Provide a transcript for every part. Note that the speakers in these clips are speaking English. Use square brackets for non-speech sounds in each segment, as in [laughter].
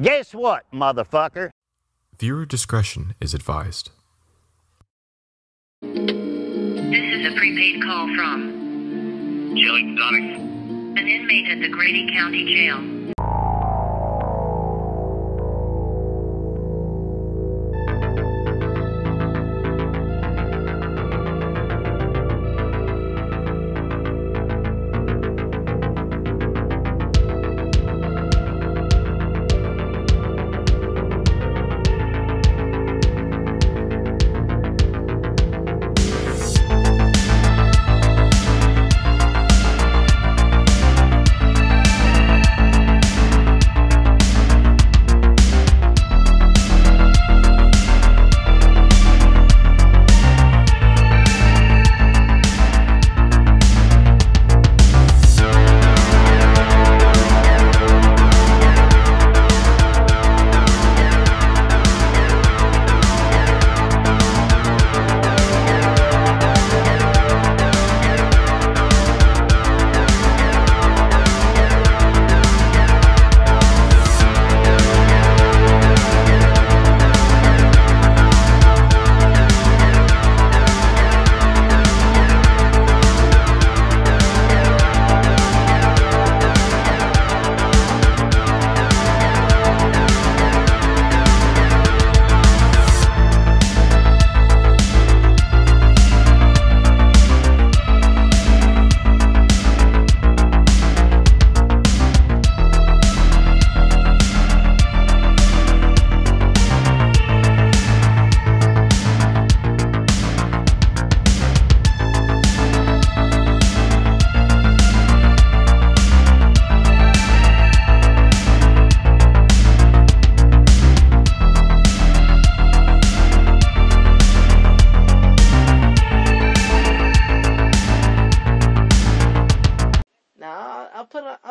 Guess what, motherfucker? Viewer discretion is advised. This is a prepaid call from Jelly Exotic. an inmate at the Grady County Jail.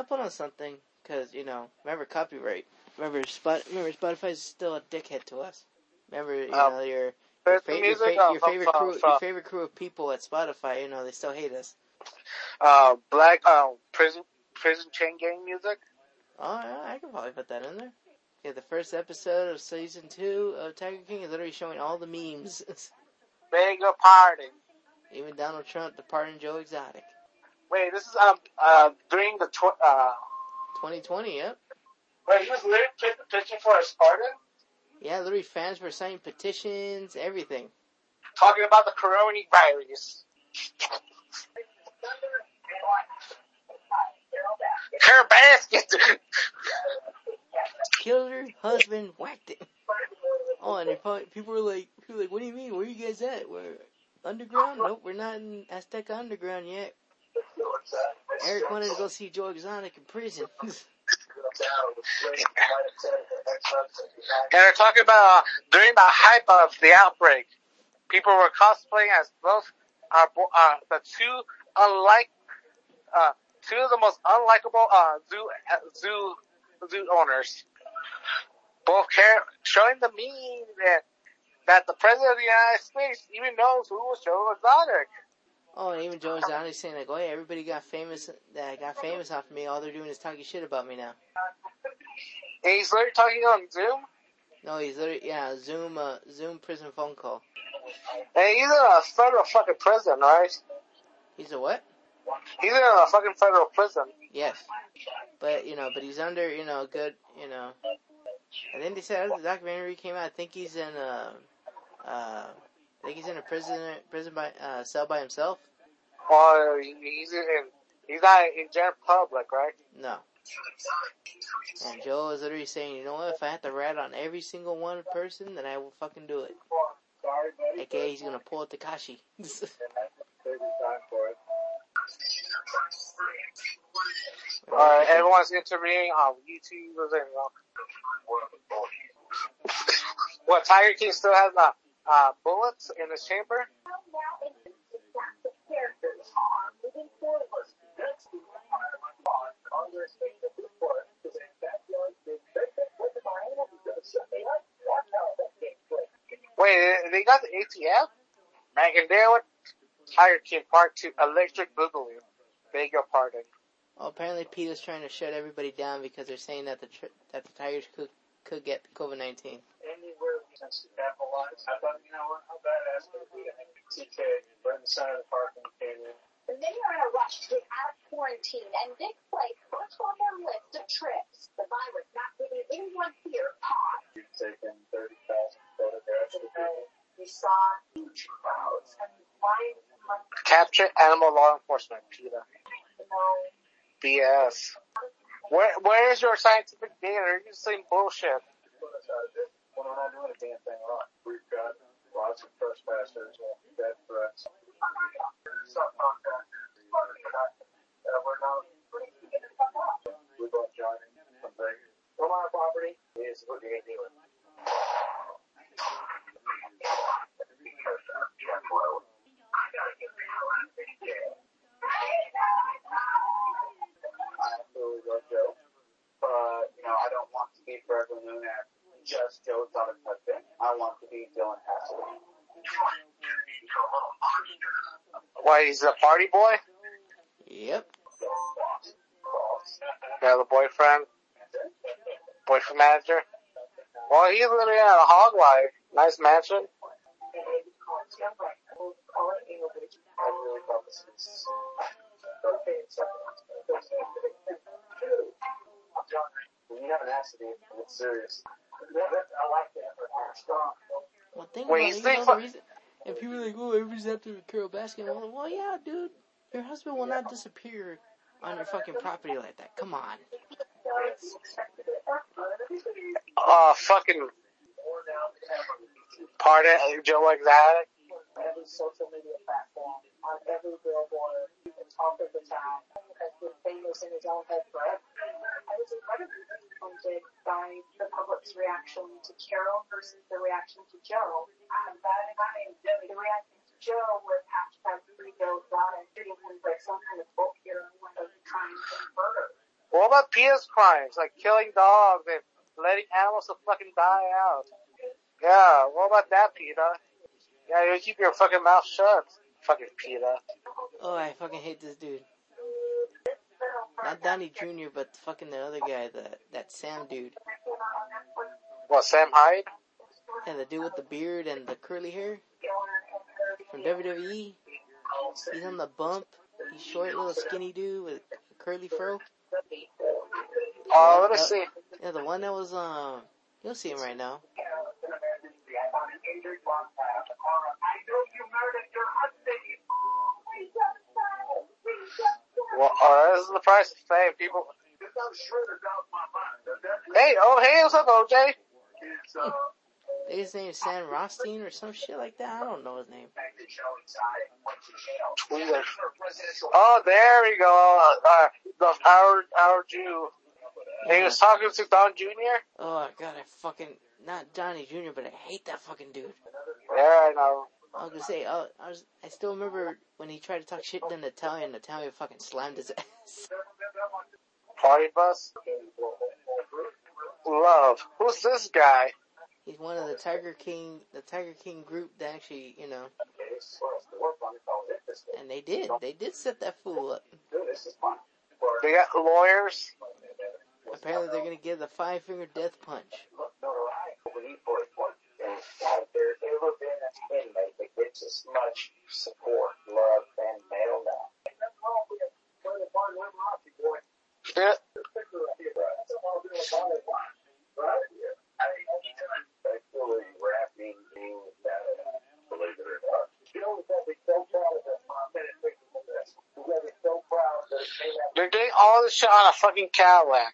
Put on I'll put on something because you know remember copyright. Remember Spot remember Spotify's still a dickhead to us. Remember you Um, know your your, fa- your, fa- your favorite of- crew of, your favorite crew of people at Spotify. You know they still hate us. uh, black uh, prison prison chain gang music. Oh yeah, I can probably put that in there. Yeah, the first episode of season two of Tiger King is literally showing all the memes. [laughs] Beg your pardon. Even Donald Trump, the pardon Joe Exotic. Wait, this is um uh during the tw- uh. 2020, yep. Wait, he was literally pitching for a Spartan, Yeah, literally fans were signing petitions, everything. talking about the coronavirus. Her basket. Killed her husband, whacked it. Oh, and probably, people were like, people were like, what do you mean? Where are you guys at? We're underground? Nope, we're not in Azteca Underground yet. Erik wanted to go see Joe Exotic in prison. And they're talking about uh, during the hype of the outbreak, people were cosplaying as both uh, uh, the two unlike uh, two of the most unlikable uh, zoo zoo zoo owners. Both care showing the meme that that the president of the United States even knows who was Joe Exotic. Oh, and even Joe Exotic saying like, oh yeah, everybody got famous, that got famous off of me. All they're doing is talking shit about me now. And he's literally talking on Zoom, No, he's literally, yeah, Zoom, uh, Zoom prison phone call. and he's in a federal fucking prison, right? He's a what? He's in a fucking federal prison. Yes. But, you know, but he's under, you know, good, you know. I think they said the documentary came out. I think he's in a, uh, I think he's in a prison, prison by, uh, cell by himself. Or he's in, he's not in general public, right? No. And Joe is literally saying, you know what? If I have to rat on every single one person, then I will fucking do it. AKA, he's gonna pull a Tekashi. Uh, everyone's interviewing on YouTube. and, What Tiger King still has uh, uh, bullets in his chamber? Wait, they got the ATF? They what? Tiger King Part Two, Electric Boogaloo. Beg your pardon. Well, apparently PETA's trying to shut everybody down because they're saying that the tr- that the Tigers could could get COVID nineteen. anywhere since the capitalized. I thought, you know what, how badass would it be to hang TK right in the center of the parking canyon. And then you're in a rush to get out of quarantine, and Nick's like first on their list of trips. The virus not giving anyone here pause. You've taken 30,000 photographs of people. We saw huge crowds and lines of money Capture animal law enforcement, PETA. to BS. Where, where is your scientific data? You're just saying bullshit. When we're not doing a damn thing wrong. We've got lots of trespassers and death threats. Uh, we're not. We both joining from Vegas. Come on property. Is what you're doing. I absolutely love Joe. But, you know, I don't want to be forever known as just Joe's daughter's husband. I want to be Dylan Haskell. Why, he's a party boy? Yep. Yeah, the boyfriend. Boyfriend manager. Well, he's living in a hog life. Nice mansion. I really thought this was When you have an accident, it's serious. Like that. Well, think Wait, about he's it. You know thinking the about- reason. And people are like, "Oh, everybody's after Carole Baskin." Well, well, yeah, dude. Your husband will not disappear on your fucking property like that. Come on. Uh, fucking party Joe Exotic. every social media platform, on every billboard, you can talk of the town, has been famous in his own head forever. I was incredibly disappointed by the public's reaction to Carole versus the reaction to Joe. Um, the reaction to Joe was hashtag free Joe Donna, treating him like some kind of folk hero of crimes and murder. PS crimes like killing dogs and letting animals to fucking die out? Yeah, what about that, PETA? Yeah, you keep your fucking mouth shut, fucking PETA. Oh, I fucking hate this dude. Not Donnie Jr., but fucking the other guy, that that Sam dude. What, Sam Hyde? Yeah, the dude with the beard and the curly hair from WWE. He's on the bump. He's short, little skinny dude with curly fro. Oh, let me see. Yeah, the one that was um. You'll see him right now. Well, uh, this is the price of fame, people. Hey, oh, hey, what's up, OJ? His name is Sam Rothstein or some shit like that. I don't know his name. Oh, there we go. Uh, the our our Jew. He was talking to Don Jr. Oh god, I fucking not Johnny Jr., but I hate that fucking dude. Yeah, I know. I was gonna say, oh, I was, I still remember when he tried to talk shit to in Italian. Italian fucking slammed his [laughs] ass. Party bus. Love. Who's this guy? He's one of the Tiger King, the Tiger King group that actually, you know, and they did, they did set that fool up. They got lawyers. Apparently, they're gonna give the five finger death punch. Yeah. They're doing all this shit on a fucking Cadillac.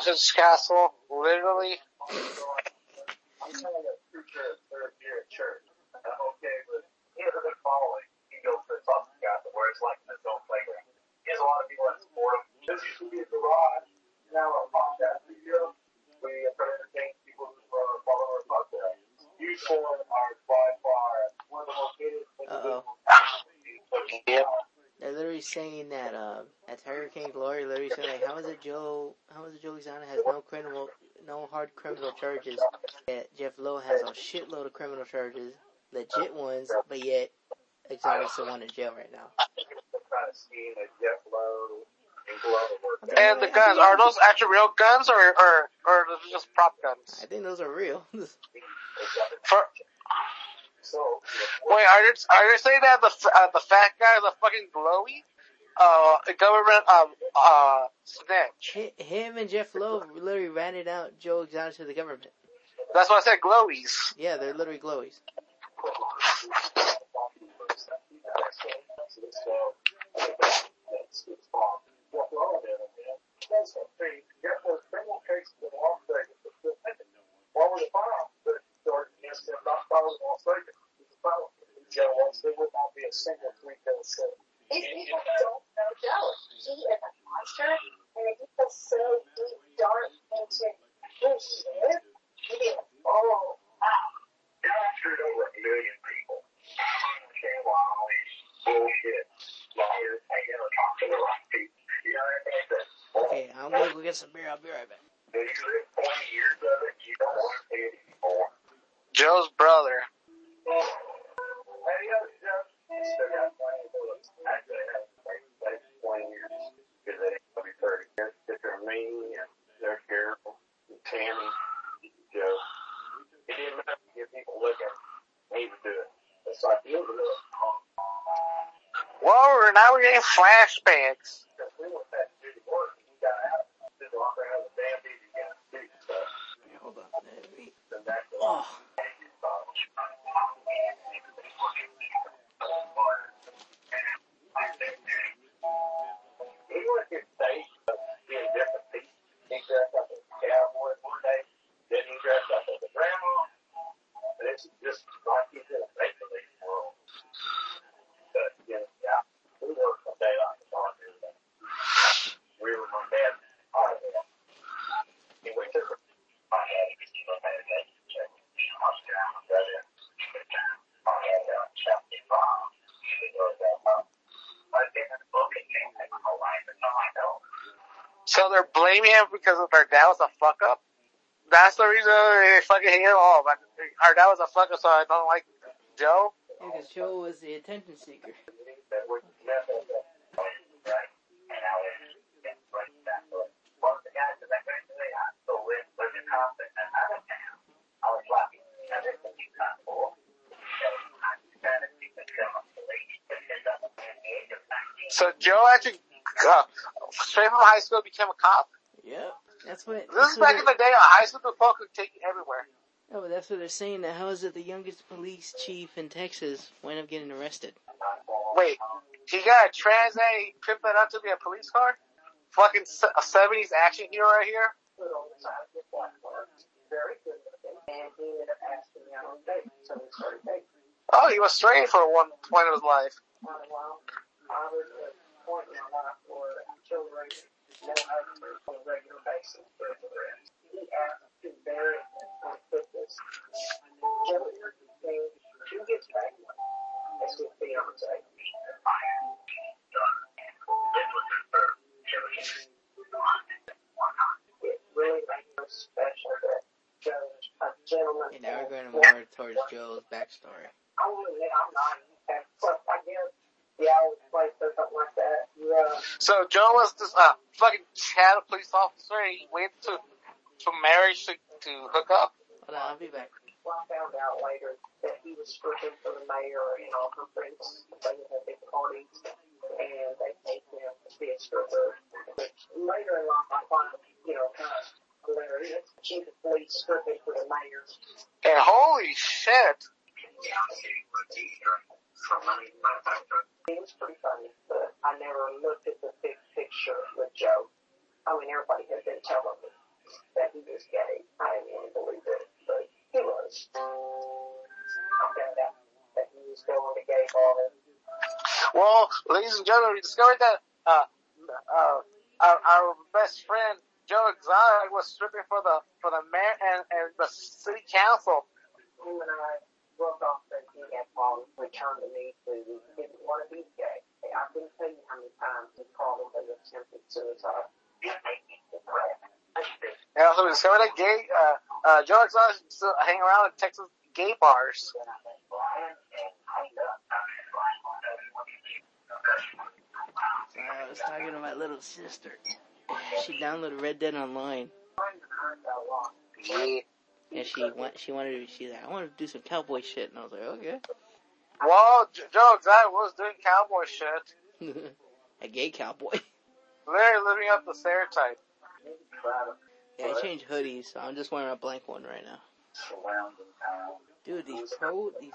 Yep. They're literally saying that uh, at Hurricane Glory, literally saying like, how is it Joe? How is it Joe Exotic has no criminal, no hard criminal charges? Yet Jeff Lowe has a shitload of criminal charges, legit ones, but yet Exotic's the one in jail right now. kind of scheme that Jeff Lowe and Glover worked out. And the guns, are those actually real guns or, or, or are they just prop guns? I think those are real. [laughs] For, So, wait, are you, are you saying that the, uh, the fat guy is a fucking glowy? Uh, government, um, uh, snitch. Hi- Him and Jeff Lowe literally ratted out Joe Exotic to the government. That's why I said glowies. Yeah, they're literally glowies. Single three pill shit. These people don't know Joe. He is a monster, and if he goes so deep, dark into who he is, he is, oh, wow. Now screwed over a million people. Okay, well, all these bullshit lawyers, they never talk to the right people. You know what I mean? Okay, I'm gonna go get some beer. I'll be right back. They live 20 years of it, you don't want to pay it anymore. Joe's brother. Any other stuff? Still got 20 bullets. Actually, I have like, like 20 years. Because they will be 30 years. If they're mean and they're careful. Tammy, Joe. Well, now we're getting flashbacks. Oh, Yeah. We were my dad part of it. He went to my dad, my dad, check. I was down, my brother. My dad down, check me bomb. He goes out. I think it's looking at my life and all I know. So they're blaming him because of their dad was a fuck up? That's the reason they fucking hate him? Oh, but our dad was a fuck up, so I don't like Joe? yeah, because Joe was the attention seeker. that we met at the right? And I was getting right back to it. One of the guys that I went to the hospital with was in hospital in another town. I was lucky. I didn't think you got for. So I decided to become a police officer at the age of 19. So Joe actually, uh, straight from high school became a cop? Yep. That's what. This That's is back in the day, a high school folk could take you everywhere. Oh, but that's what they're saying. That how is it the youngest police chief in Texas wound up getting arrested? Wait, he got a trans A, he pimped that up to be a police car? Fucking a 70s action hero right here? Good old time, just like work. Very good looking. And he ended up asking me out on a date. So we started dating. Oh, he was straight for one point of his life. So Joe was this uh, fucking Chad police officer. He went to to marriage to, to hook up. Hold on, I'll be back. Well, I found out later that he was stripping for the mayor and all her friends. They would have big parties, and they paid him to be a stripper. Later in life, I find, you know, kind of hilarious. Chief of police stripping for the mayor. And holy shit. It ladies and gentlemen, we discovered that uh, uh, our, our best friend Joe Exotic was stripping for the for the mayor and, and the city council. Him and I broke off that he had called, returned to me to he didn't want to be gay. I couldn't tell you how many times he called him and attempted suicide. And also we discovered that gay uh, uh, Joe Exotic used to hang around in Texas gay bars. I talking to my little sister. She downloaded Red Dead Online. Yeah. And she went. She wanted. To, she's like, I want to do some cowboy shit, and I was like, okay. Well, Joe Exotic was doing cowboy shit. [laughs] a gay cowboy. Literally living up the stereotype. Yeah, I changed hoodies, so I'm just wearing a blank one right now. Dude, these pro, these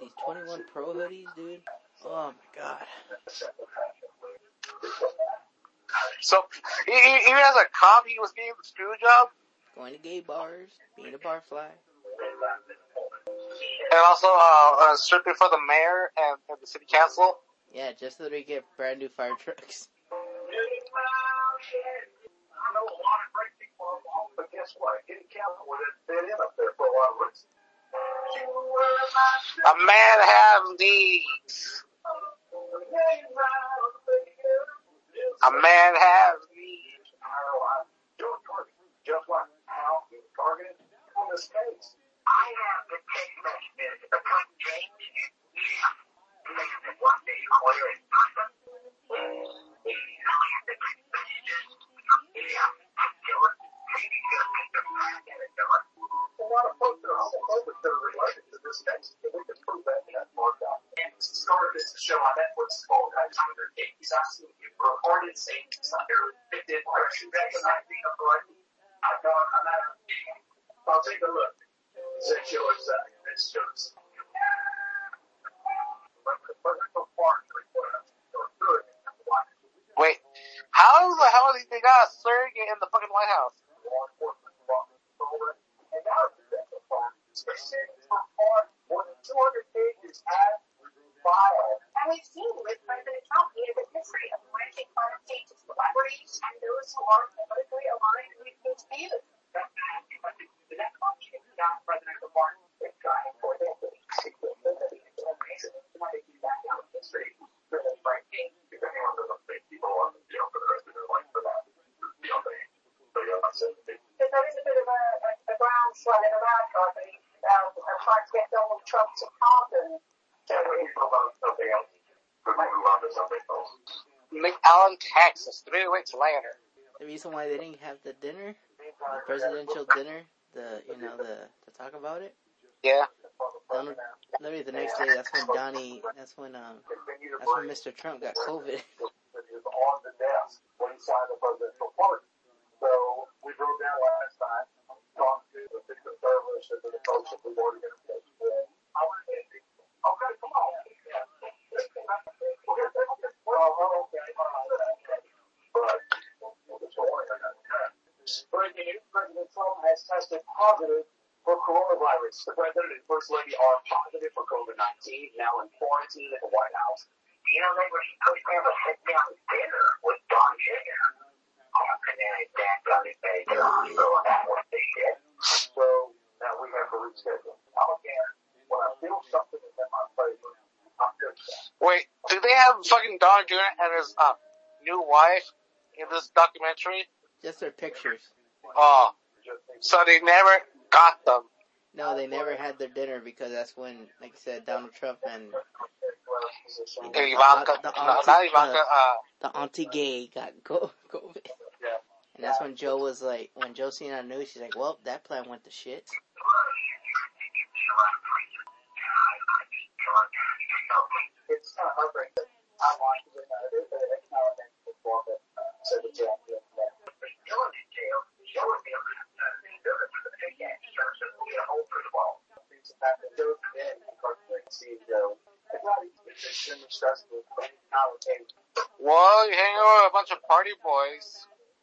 these 21 Pro hoodies, dude. Oh my god. So, he, he, even as a cop, he was getting the screw job. Going to gay bars, being a barfly. And also, uh, uh, stripping for the mayor and, and the city council. Yeah, just so they get brand new fire trucks. I know a lot of great people involved, but guess [laughs] what? Getting council would have fit in up there for a lot of reasons. A man has needs. A man has needs. Just like how he was targeted on this case. I have the text messages from James makes me one day clear in person. I have the text messages. Yeah, I'm doing maybe just get the back and it done. A lot of folks are homophobic that are related to this case. And we can prove that in that markup. And started this show on Netflix called Alexander King. He's asking you for recorded scenes under convicted or recognizing a blood. I've gone, I'm at I'll take a look. Said Joe Exotic. It's just. Wait, how the hell did they got a surrogate in the fucking White House? More than 200 pages as filed. And we've seen with President Trump, he has a history of granting clemency to celebrities and those who are politically aligned with his views. The next option is not presidential pardon. It's trying for the Because there is a bit of a, a, a groundswell in America, I think, um, of trying to get Donald Trump to pardon. Texas, three weeks later. The reason why they didn't have the dinner, the presidential dinner, the you know the to talk about it. Yeah. Donald, literally the next day, that's when Donnie, that's when um, that's when Mr. Trump got COVID. [laughs] is on the desk when he signed the presidential pardon. So we drove down last night, talked to the Secret Service and to the folks that we've already got in touch with. I want to say, okay, come on. Oh, okay. But, this morning I got a text. Breaking news, President Trump has tested positive for coronavirus. The president and first lady are positive for COVID-19, now in quarantine at the White House. You know, they were supposed to have a sit down dinner with Don Jr. Oh, and then his dad got his baby. So that's what they did. So now we have to reschedule. Now again, when I feel something is in my favor, I'm good with that. Wait, do they have fucking Don Jr. and his uh, new wife in this documentary? Just their pictures. Oh, so they never got them. No, they never had their dinner because that's when, like I said, Donald Trump and And Ivanka, The no, auntie- not Ivanka, uh, the auntie gay got COVID. Yeah. And that's when Joe was like, when Joe seen on news, she's like, well, that plan went to shit. It's kind of heartbreaking. I watched it, uh, it, it, it's not a thing before, but, uh, so the jail, yeah, yeah. Joe in jail. Joe would be able to do it for the big game. So we a hold for the ball. Things that happen, Joe's dead, incarcerated CEO. It's not easy, it's extremely stressful, but now it came well, you hang out with a bunch of party boys.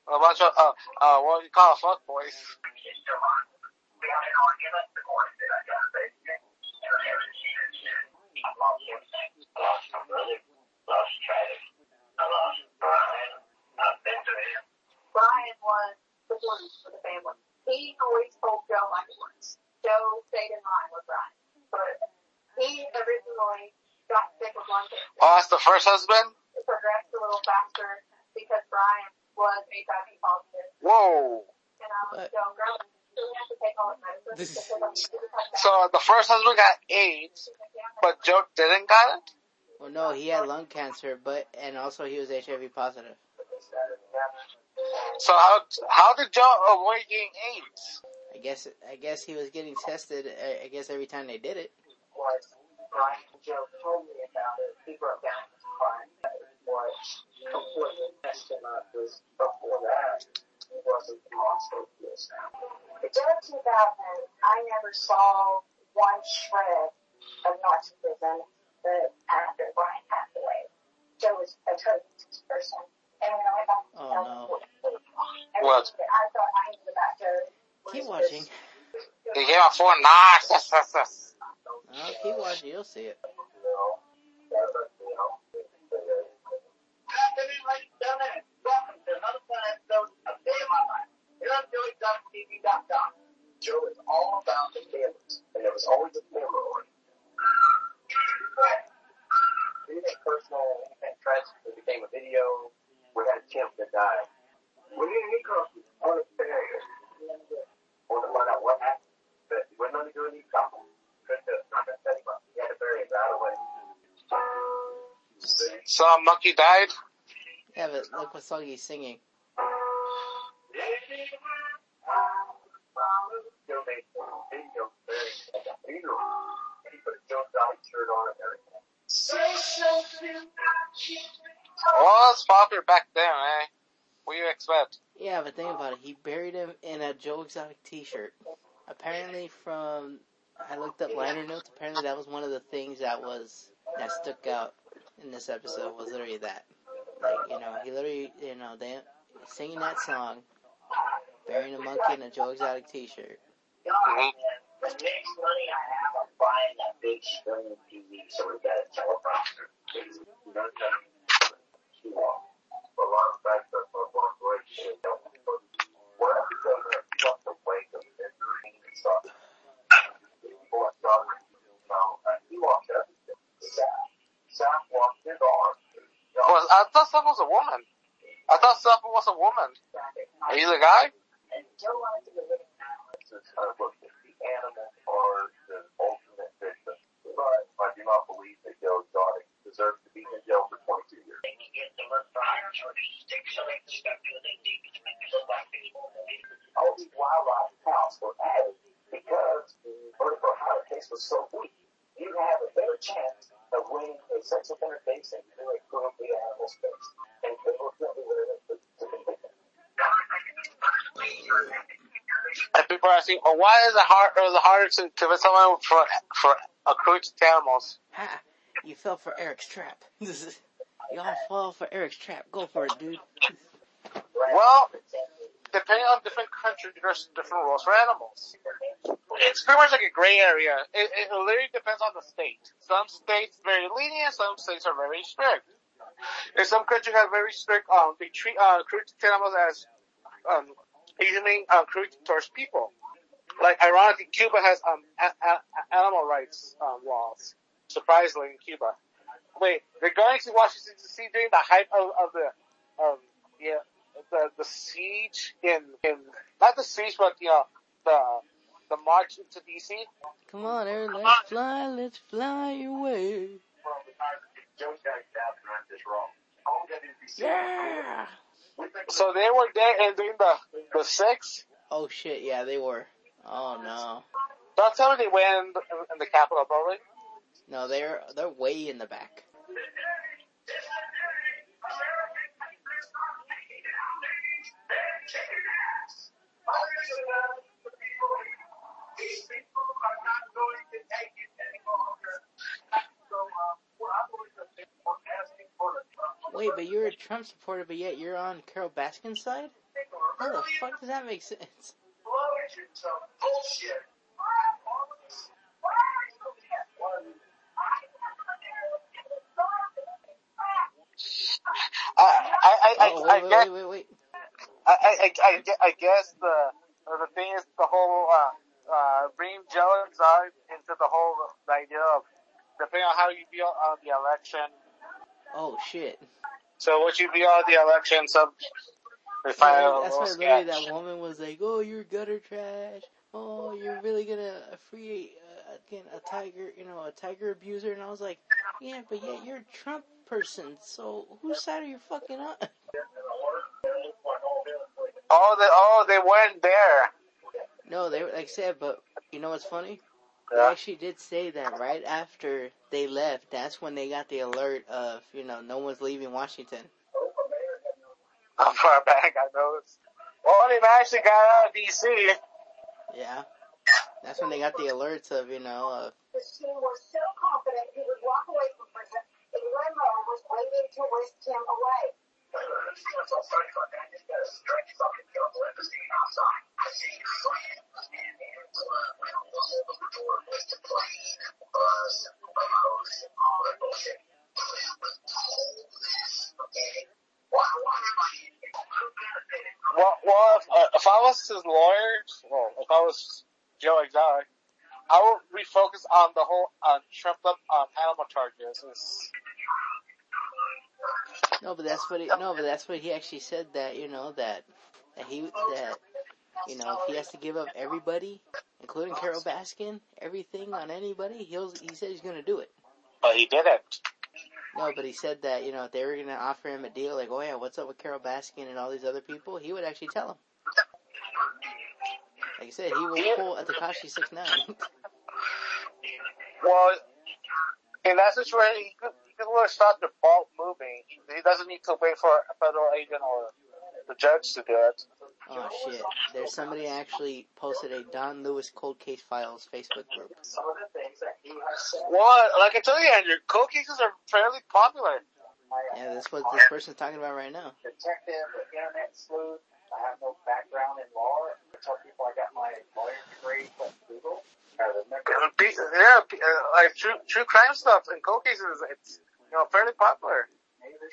A bunch of uh uh what do you call it, fuck boys. Brian was the one for the family. He always told Joe like it was. Joe stayed in line with Brian. But he originally got sick with lung cancer. Oh, that's the first husband. It progressed a little faster because Brian was HIV positive. Whoa. And I was What? so grown. So we had to take all his medicine. This- because he was like that. So the first husband got AIDS, but Joe didn't got it. Well, no, he had lung cancer, but and also he was HIV positive. So how how did Joe avoid getting AIDS? I guess I guess he was getting tested. I I guess every time they did it. was Brian and Joe told me about it. He broke down and cried. What completely messed him up was before that, he wasn't the monster he is now. During 2000, I never saw one shred of narcissism but after Brian passed away. Joe was a totally different person. And when I got to Oh, know no. everything What? that I thought I knew about Joe. was Keep just- watching. He came out for narcissist. Oh, keep watching. You'll see it. Monkey died. Yeah, but look what song he's singing. Joe made a video very at the funeral. And he put a Joe Dolly shirt on and everything. Well, it's popular back then, eh? What do you expect? Yeah, but think about it. He buried him in a Joe Exotic T-shirt. Apparently, from I looked up liner notes. Apparently, that was one of the things that was that stuck out in this episode. Was literally that. Like you know, he literally you know they singing that song, burying a monkey in a Joe Exotic T-shirt. Mhm. The next money I have, I'm buying that big screen TV so we got a teleprompter. You know, too long. A lot of facts are for one break. What I'm gonna fuck the wake of misery and stuff. People are struggling. Now, uh, he walked up. Saf. Saf walked his arm. Was I thought Seth was a woman. I thought Seth was a woman. Are you the guy? And Joe wanted to be living now. It's just kind of looked at the animal or the ultimate victim. But I do not believe that Joe Exotic deserves to be in jail for 22 years. All these wildlife counts were added because the vertical hire case was so weak. You have a better chance of winning a sex offender case than you do a cruelty animal case. And people are willing to to convict them. And people are asking, well, why is it hard? Or is it harder to convince someone for for a cruelty to animals? Ha! You fell for Erik's trap. [laughs] Y'all fall for Erik's trap. Go for it, dude. Well, depending on different countries, there's different rules for animals. It's pretty much like a gray area. It, it literally depends on the state. Some states very lenient, some states are very strict. In some countries have very strict, um, they treat uh, cruelty to animals as um, inhumane uh, cruelty towards people. Like ironically, Cuba has um a- a- animal rights um, laws. Surprisingly, in Cuba. Wait, they're going to Washington D.C. during the height of, of the um yeah the the siege in in not the siege but you know the the march into D.C. Come on, Erik. Let's fly. Let's fly away. Joe's got it down and I'm just wrong. All WBC. Yeah. So they were there and during the the six. Oh shit. Yeah, they were. Oh no. Don't tell me they went in the, in the Capitol building. No, they're they're way in the back. Wait, but you're a Trump supporter, but yet you're on Carole Baskin's side? How the fuck does that make sense? Some bullshit. I I I, I, Oh, I wait, guess wait, wait, wait. I, I, I, I I guess the the thing is the whole uh, uh, Joe and into the whole idea of depending on how you feel on the election. Oh shit. So what you feel on the election, some they find Yeah, out that's why sketch. that woman was like, "Oh, you're gutter trash. Oh, you're really gonna free uh, again a tiger, you know, a tiger abuser." And I was like, "Yeah, but yet you're a Trump person. So whose side are you fucking on?" [laughs] Oh, they oh they went there. No, they like I said, but you know what's funny? They actually did say that right after they left. That's when they got the alert of you know no one's leaving Washington. [laughs] How far back I noticed. Well, they actually got out of DC. Yeah, that's when they got the alerts of you know of His team was so confident he would walk away from prison. A limo was waiting to whisk him away. Uh, I was his lawyer, well, if I was Joe Exotic, I would refocus on the whole uh, trumped up um, animal charges. No, but that's what he, no, but that's what he actually said that you know that that he that you know if he has to give up everybody, including Carole Baskin, everything on anybody, he'll he said he's gonna do it. but he didn't. No, but he said that you know if they were gonna offer him a deal like, oh yeah, what's up with Carole Baskin and all these other people, he would actually tell them. Like I said, he will pull a Tekashi six nine. Well, in that situation, he could, he could start the ball moving. He, he doesn't need to wait for a federal agent or the judge to do it. oh shit! There's somebody actually posted a Don Lewis Cold Case Files Facebook group. Some of the things that he has. Well, like I told you, Andrew, cold cases are fairly popular. Yeah, that's what this person's talking about right now. detective, internet sleuth. I have no background in law. I tell people I got my lawyer degree from Google. I remember. Pe- Yeah, uh, like true true crime stuff and cold cases, it's you know fairly popular.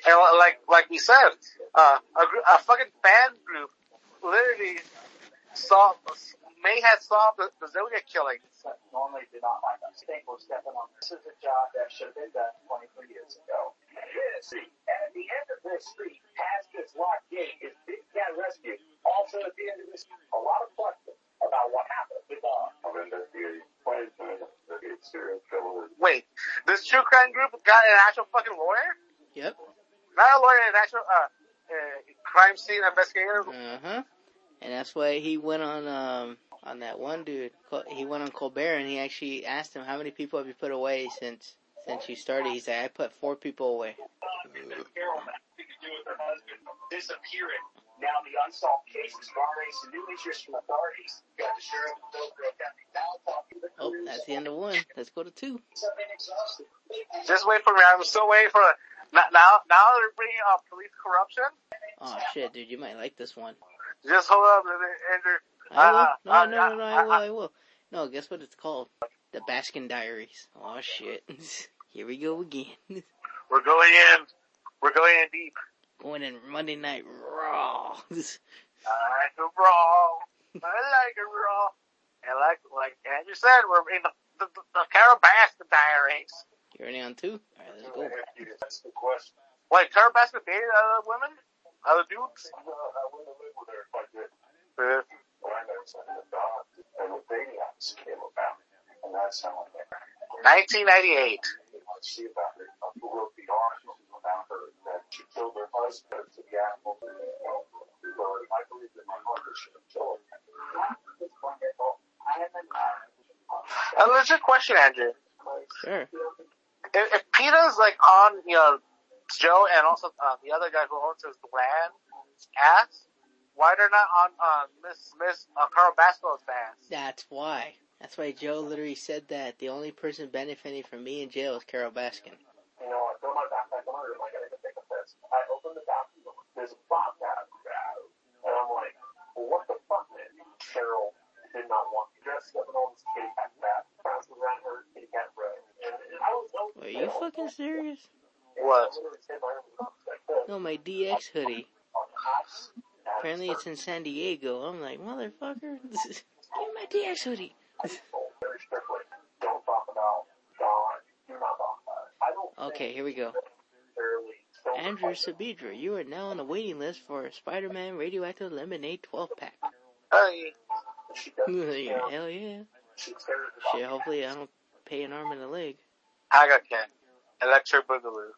And like like we said, uh, a, a fucking fan group literally saw, may have solved the, the Zodiac killings. that normally do not like us. Think we're stepping on. This is a job that should have been done 23 years ago. Yes, and at the end of this street, past this locked gate, is Big Cat Rescue. Also at the end of this, a lot of questions about what happened with Don. I'm investigating to investigate serial killer. Wait, this true crime group got an actual fucking lawyer? Yep. Not a lawyer, an actual uh, uh crime scene investigator. Uh huh. And that's why he went on um on that one dude. He went on Colbert and he actually asked him how many people have you put away since since you started. He said I put four people away. Carole nothing to do with her husband disappearing. Now the unsolved case is garnering some new interest from authorities. Got the sheriff of Hillsborough County now talking to the Oh, that's the end of one. Let's go to two. Have been exhausted. Just wait for me. I'm still waiting for now. Now, now they're bringing up police corruption. Oh shit, dude, you might like this one. Just hold up, Andrew. I will. Uh, No, uh, no, no, no, I uh, will. I will. No, guess what it's called? The Baskin Diaries. Oh shit. [laughs] Here we go again. [laughs] We're going in. We're going in deep. Going in Monday Night Raw. I like it raw. I like it raw. And like like Andrew said, we're in the the, the, the Carole diaries. You're ready on two? Alright, let's go. That's the question. Wait, Carole Baskin dated other women, other dudes. I wouldn't have lived with her if I did. When I met something about and the dating apps came about. And that's how I met her. 1998. Let's see about it. Who wrote the article about her that she killed her husband to the animal? I believe that my mother should have killed him. A legit question, Andrew. Sure. If, if PETA's like on, you know, Joe and also uh, the other guy who owns his land ass, why they're not on uh, Miss Miss uh, Carl Basco's ass? That's why. That's why Joe literally said that the only person benefiting from me in jail is Carole Baskin. this bop out. And I'm like, well, what the fuck, man? Cheryl did not want me dressed up in all this kitty cat crap, bouncing around her kitty cat rug. And, and I was so. Are you fucking serious? What? No, my DX hoodie. Apparently it's in San Diego. I'm like, motherfucker, [laughs] give me my DX hoodie. okay, here we go. Andrew Sabidra, you are now on the waiting list for Spider-Man Radioactive Lemonade 12 pack. Hey. she. [laughs] Hell yeah. Shit, hopefully I don't pay an arm and a leg. Aga Cat. Electro Boogaloo.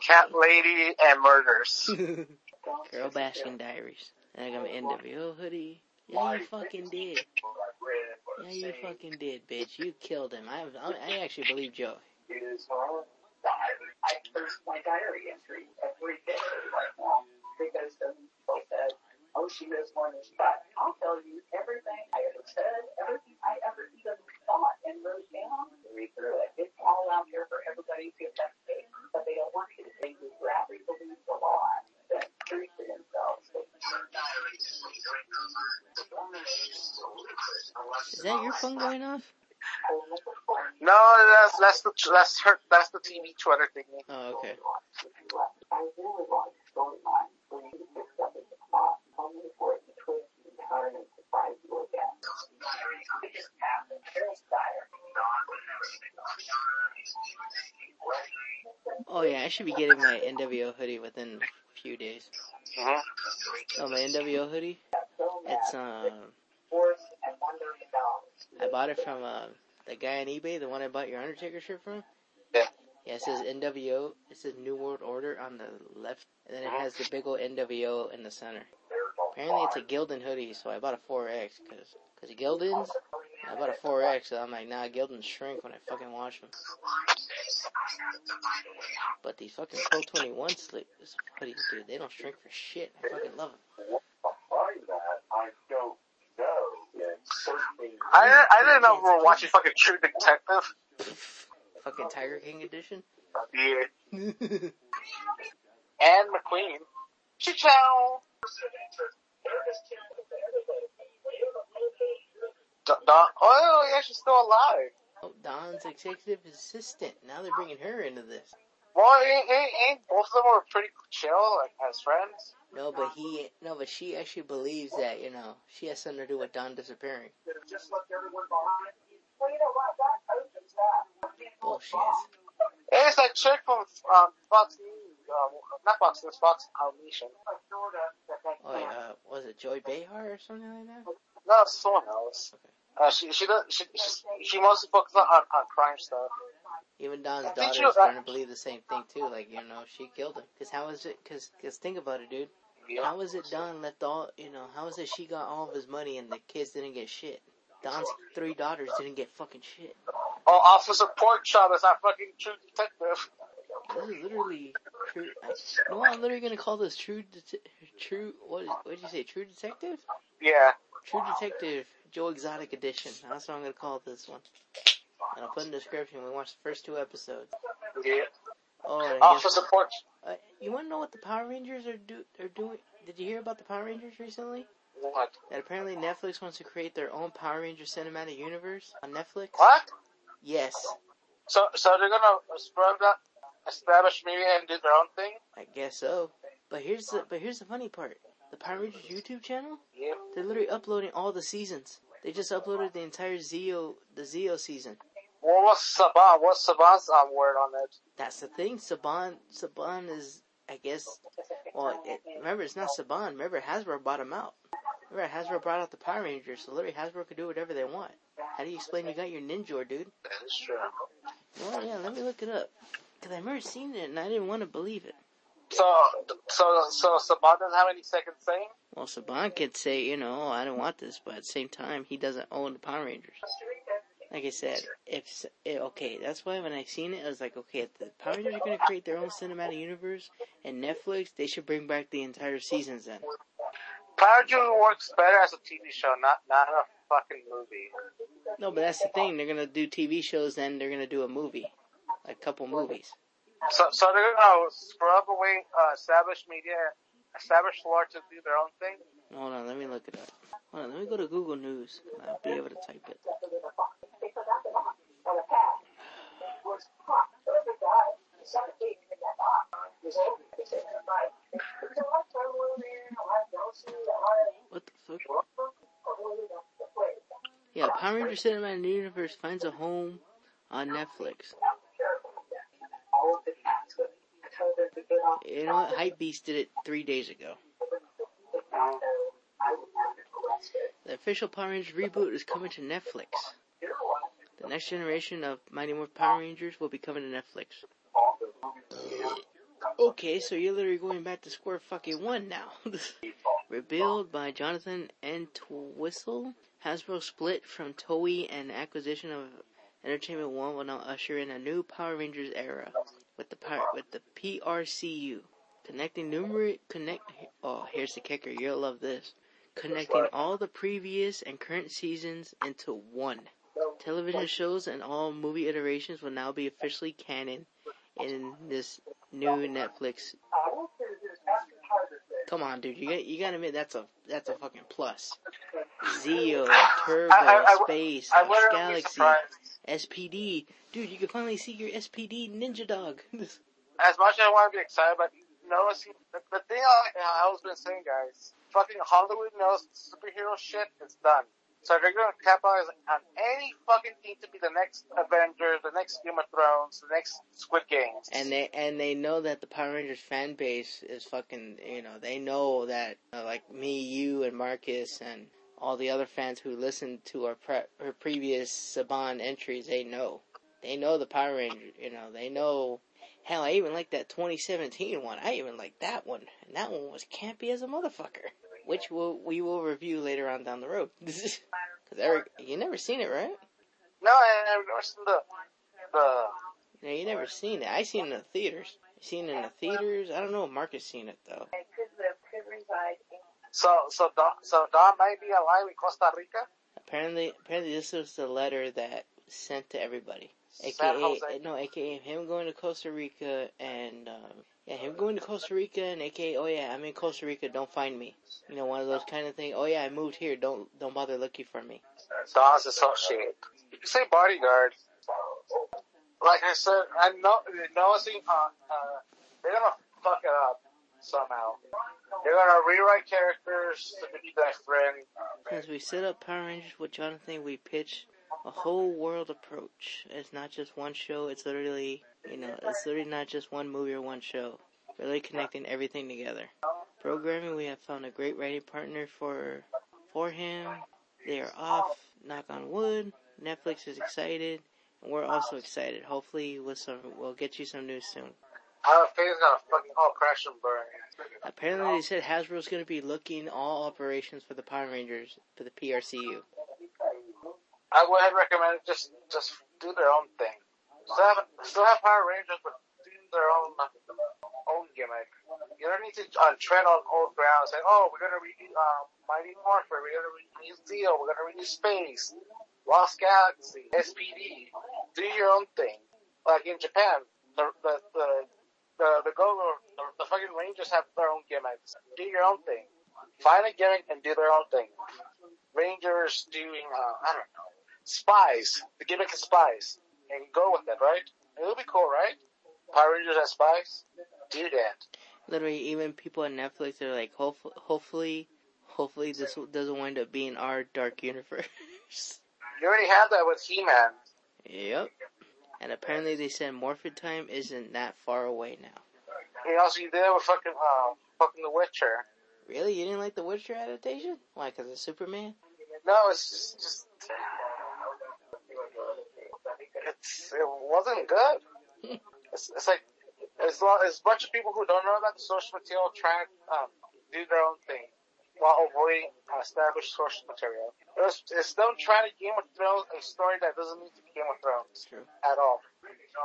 Cat Lady and Murders. [laughs] Girl Baskin Diaries. And I got my NWO hoodie. Yeah, you fucking did. Yeah, you fucking did, bitch. You killed him. I, I, I actually believe Joe. is uh, I post my diary entry every day right now because some people said, "Oh, she knows more than she. I'll tell you everything I ever said, everything I ever even thought and wrote down. Read through it. It's all out there for everybody to investigate, but they don't want you to. They would rather believe the lie than truth to themselves. Is that your phone going off? No, that's that's the that's her that's the TV Twitter thing. Oh, okay. Should be getting my NWO hoodie within a few days. hmm Oh, my NWO hoodie. It's um, Force and one million dollars. I bought it from uh, the guy on eBay, the one I bought your Undertaker shirt from. Yeah. Yeah, it says NWO. It says New World Order on the left, and then it has the big old NWO in the center. Apparently, it's a Gildan hoodie, so I bought a 4X because because Gildan's. I bought a 4X, so I'm like, nah, Gildan's shrink when I fucking wash them. But these fucking Pro 21 slip hoodies, dude, they don't shrink for shit. I fucking love them. I don't know. I I didn't know we were watching fucking True Detective. [laughs] Fucking Tiger King edition. Yeah. [laughs] And McQueen. Cha-chow. Don, Don, oh yeah, she's still alive. oh, Don's executive assistant. Now they're bringing her into this. Well, ain't, ain't, ain't both of them were pretty chill, like as friends. No, but he, no, but she actually believes that, you know, she has something to do with Don disappearing. just left everyone behind. Well, you know what? That opens that. Bullshit. It's that chick from um, Fox News, um, not Fox News, Fox Nation. Oh, yeah, uh, was it Joy Behar or something like that? No, it's someone else. Uh, she she does she she, she mostly focuses on, on crime stuff. Even Don's daughter is starting to believe the same thing too. Like, you know, she killed him. Cause how is it? Cause, cause think about it, dude. Yeah. How is it Don left all? You know, how is it she got all of his money and the kids didn't get shit? Don's three daughters didn't get fucking shit. Oh, Officer Porkchop is not fucking True Detective. This is literally true. I, what? I'm literally gonna call this true, det- true. What what did you say? True detective? Yeah. True detective. Joe Exotic edition. That's what I'm gonna call this one. And I'll put in the description. We watched the first two episodes. Yeah. Oh, I guess, Officer uh, you wanna know what the Power Rangers are do? Are doing? Did you hear about the Power Rangers recently? What? That apparently Netflix wants to create their own Power Ranger cinematic universe on Netflix. What? Yes, So so they're gonna spread that, establish media and do their own thing. I guess so. But here's the but here's the funny part. The Power Rangers YouTube channel, Yeah. they're literally uploading all the seasons. They just uploaded the entire Zeo the Zeo season. Well, what's Saban? What's Saban's um, word on it? That's the thing. Saban Saban is I guess well it, remember it's not Saban. Remember Hasbro bought him out. Remember Hasbro brought out the Power Rangers, so literally Hasbro could do whatever they want. How do you explain you got your Ninja, dude? That is true. Well, yeah, let me look it up. Cause I remember seeing it and I didn't want to believe it. So so so Saban doesn't have any second saying. Well, Saban could say, you know, "Oh, I don't want this, but at the same time, he doesn't own the Power Rangers. Like I said, if okay, that's why when I seen it, I was like, okay, if the Power Rangers are gonna create their own cinematic universe and Netflix, they should bring back the entire seasons then. Power Rangers works better as a TV show, not not a fucking movie. No, but that's the thing. They're gonna do TV shows, then they're gonna do a movie, a couple movies. So, so they're gonna scrub away uh, established media, established law to do their own thing. Hold on, let me look it up. Hold on, let me go to Google News. I'll be able to type it. What the fuck? Yeah, Power Ranger Cinematic Universe finds a home on Netflix. All of the cats would tell them to get off You know what? Hypebeast did it three days ago. the I official Power Rangers reboot is coming to Netflix. The next generation of Mighty Morphin Power Rangers will be coming to Netflix. Okay, so you're literally going back to square fucking one now. [laughs] Rebuild by Jonathan Entwistle. Hasbro split from Toei and acquisition of Entertainment One will now usher in a new Power Rangers era with the with the PRCU connecting numerous connect. Oh, here's the kicker. You'll love this. Connecting all the previous and current seasons into one. Television shows and all movie iterations will now be officially canon in this new Netflix. Come on, dude, you got you gotta admit that's a that's a fucking plus. Zeo, Turbo, I- I- I- Space, I Lost wouldn't be Galaxy. SPD. Dude, you can finally see your SPD Ninja Dog. [laughs] As much as I want to be excited, but noticing the, the thing I, I was been saying, guys, fucking Hollywood knows superhero shit is done. So they're gonna capitalize on any fucking thing to be the next Avengers, the next Game of Thrones, the next Squid Games. and they and they know that the Power Rangers fan base is fucking. You know, they know that uh, like me, you, and Marcus, and all the other fans who listened to our pre- our previous Saban entries, they know. They know the Power Ranger, You know, they know. Hell, I even like that 2017 one. I even like that one, and that one was campy as a motherfucker, which we'll, we will review later on down the road. [laughs] Because Erik, you never seen it, right? no, I've never seen the the No, you never seen it. I seen it in the theaters. You seen it in the theaters? I don't know if Marcus seen it though. I could live, could reside in so so Don, so Don might be alive in Costa Rica. Apparently, apparently this was the letter that sent to everybody. AKA, Jose. no, AKA him going to Costa Rica and, um, yeah, him going to Costa Rica and AKA, oh yeah, I'm in Costa Rica, don't find me. You know, one of those kind of things. Oh yeah, I moved here, don't, don't bother looking for me. Don's associate. You say bodyguard. Like I said, I know noticing uh, uh, they're gonna fuck it up somehow. They're gonna rewrite characters to be different. Since we set up Power Rangers with Jonathan, we pitch a whole world approach. It's not just one show, it's literally, you know, it's literally not just one movie or one show. Really connecting everything together. Programming, we have found a great writing partner for, for him. They are off, knock on wood. Netflix is excited, and we're also excited. Hopefully, with some, we'll get you some news soon. I have a feeling it's gonna fucking all crash and burn. Apparently, they said Hasbro's going to be looking all operations for the Power Rangers for the PRCU. I would recommend just just do their own thing. Still have still have Power Rangers, but do their own own gimmick. You don't need to uh, tread on old ground. Say, oh, we're gonna redo uh, Mighty Morphin, we're gonna redo Zeo, we're gonna redo Space, Lost Galaxy, SPD. Do your own thing. Like in Japan, the the the the, the go the, the fucking Rangers have their own gimmicks. Do your own thing. Find a gimmick and do their own thing. Rangers doing uh, I don't know spies. The gimmick is spies, and go with it, right? It'll be cool, right? Power Rangers as spies. Do that. literally even people on Netflix are like, hopefully, hopefully, hopefully this doesn't wind up being our dark universe. You already have that with He-Man. yep. And apparently they said Morphin Time isn't that far away now. You also you did it with fucking uh, fucking The Witcher. Really, you didn't like the Witcher adaptation? Why? Cause of Superman? No, it's just, just it's it wasn't good. [laughs] It's, it's like it's, lo- it's a bunch of people who don't know about the source material trying to um, do their own thing while avoiding uh, established source material. It's, it's them trying to Game of Thrones a story that doesn't need to be Game of Thrones True. at all.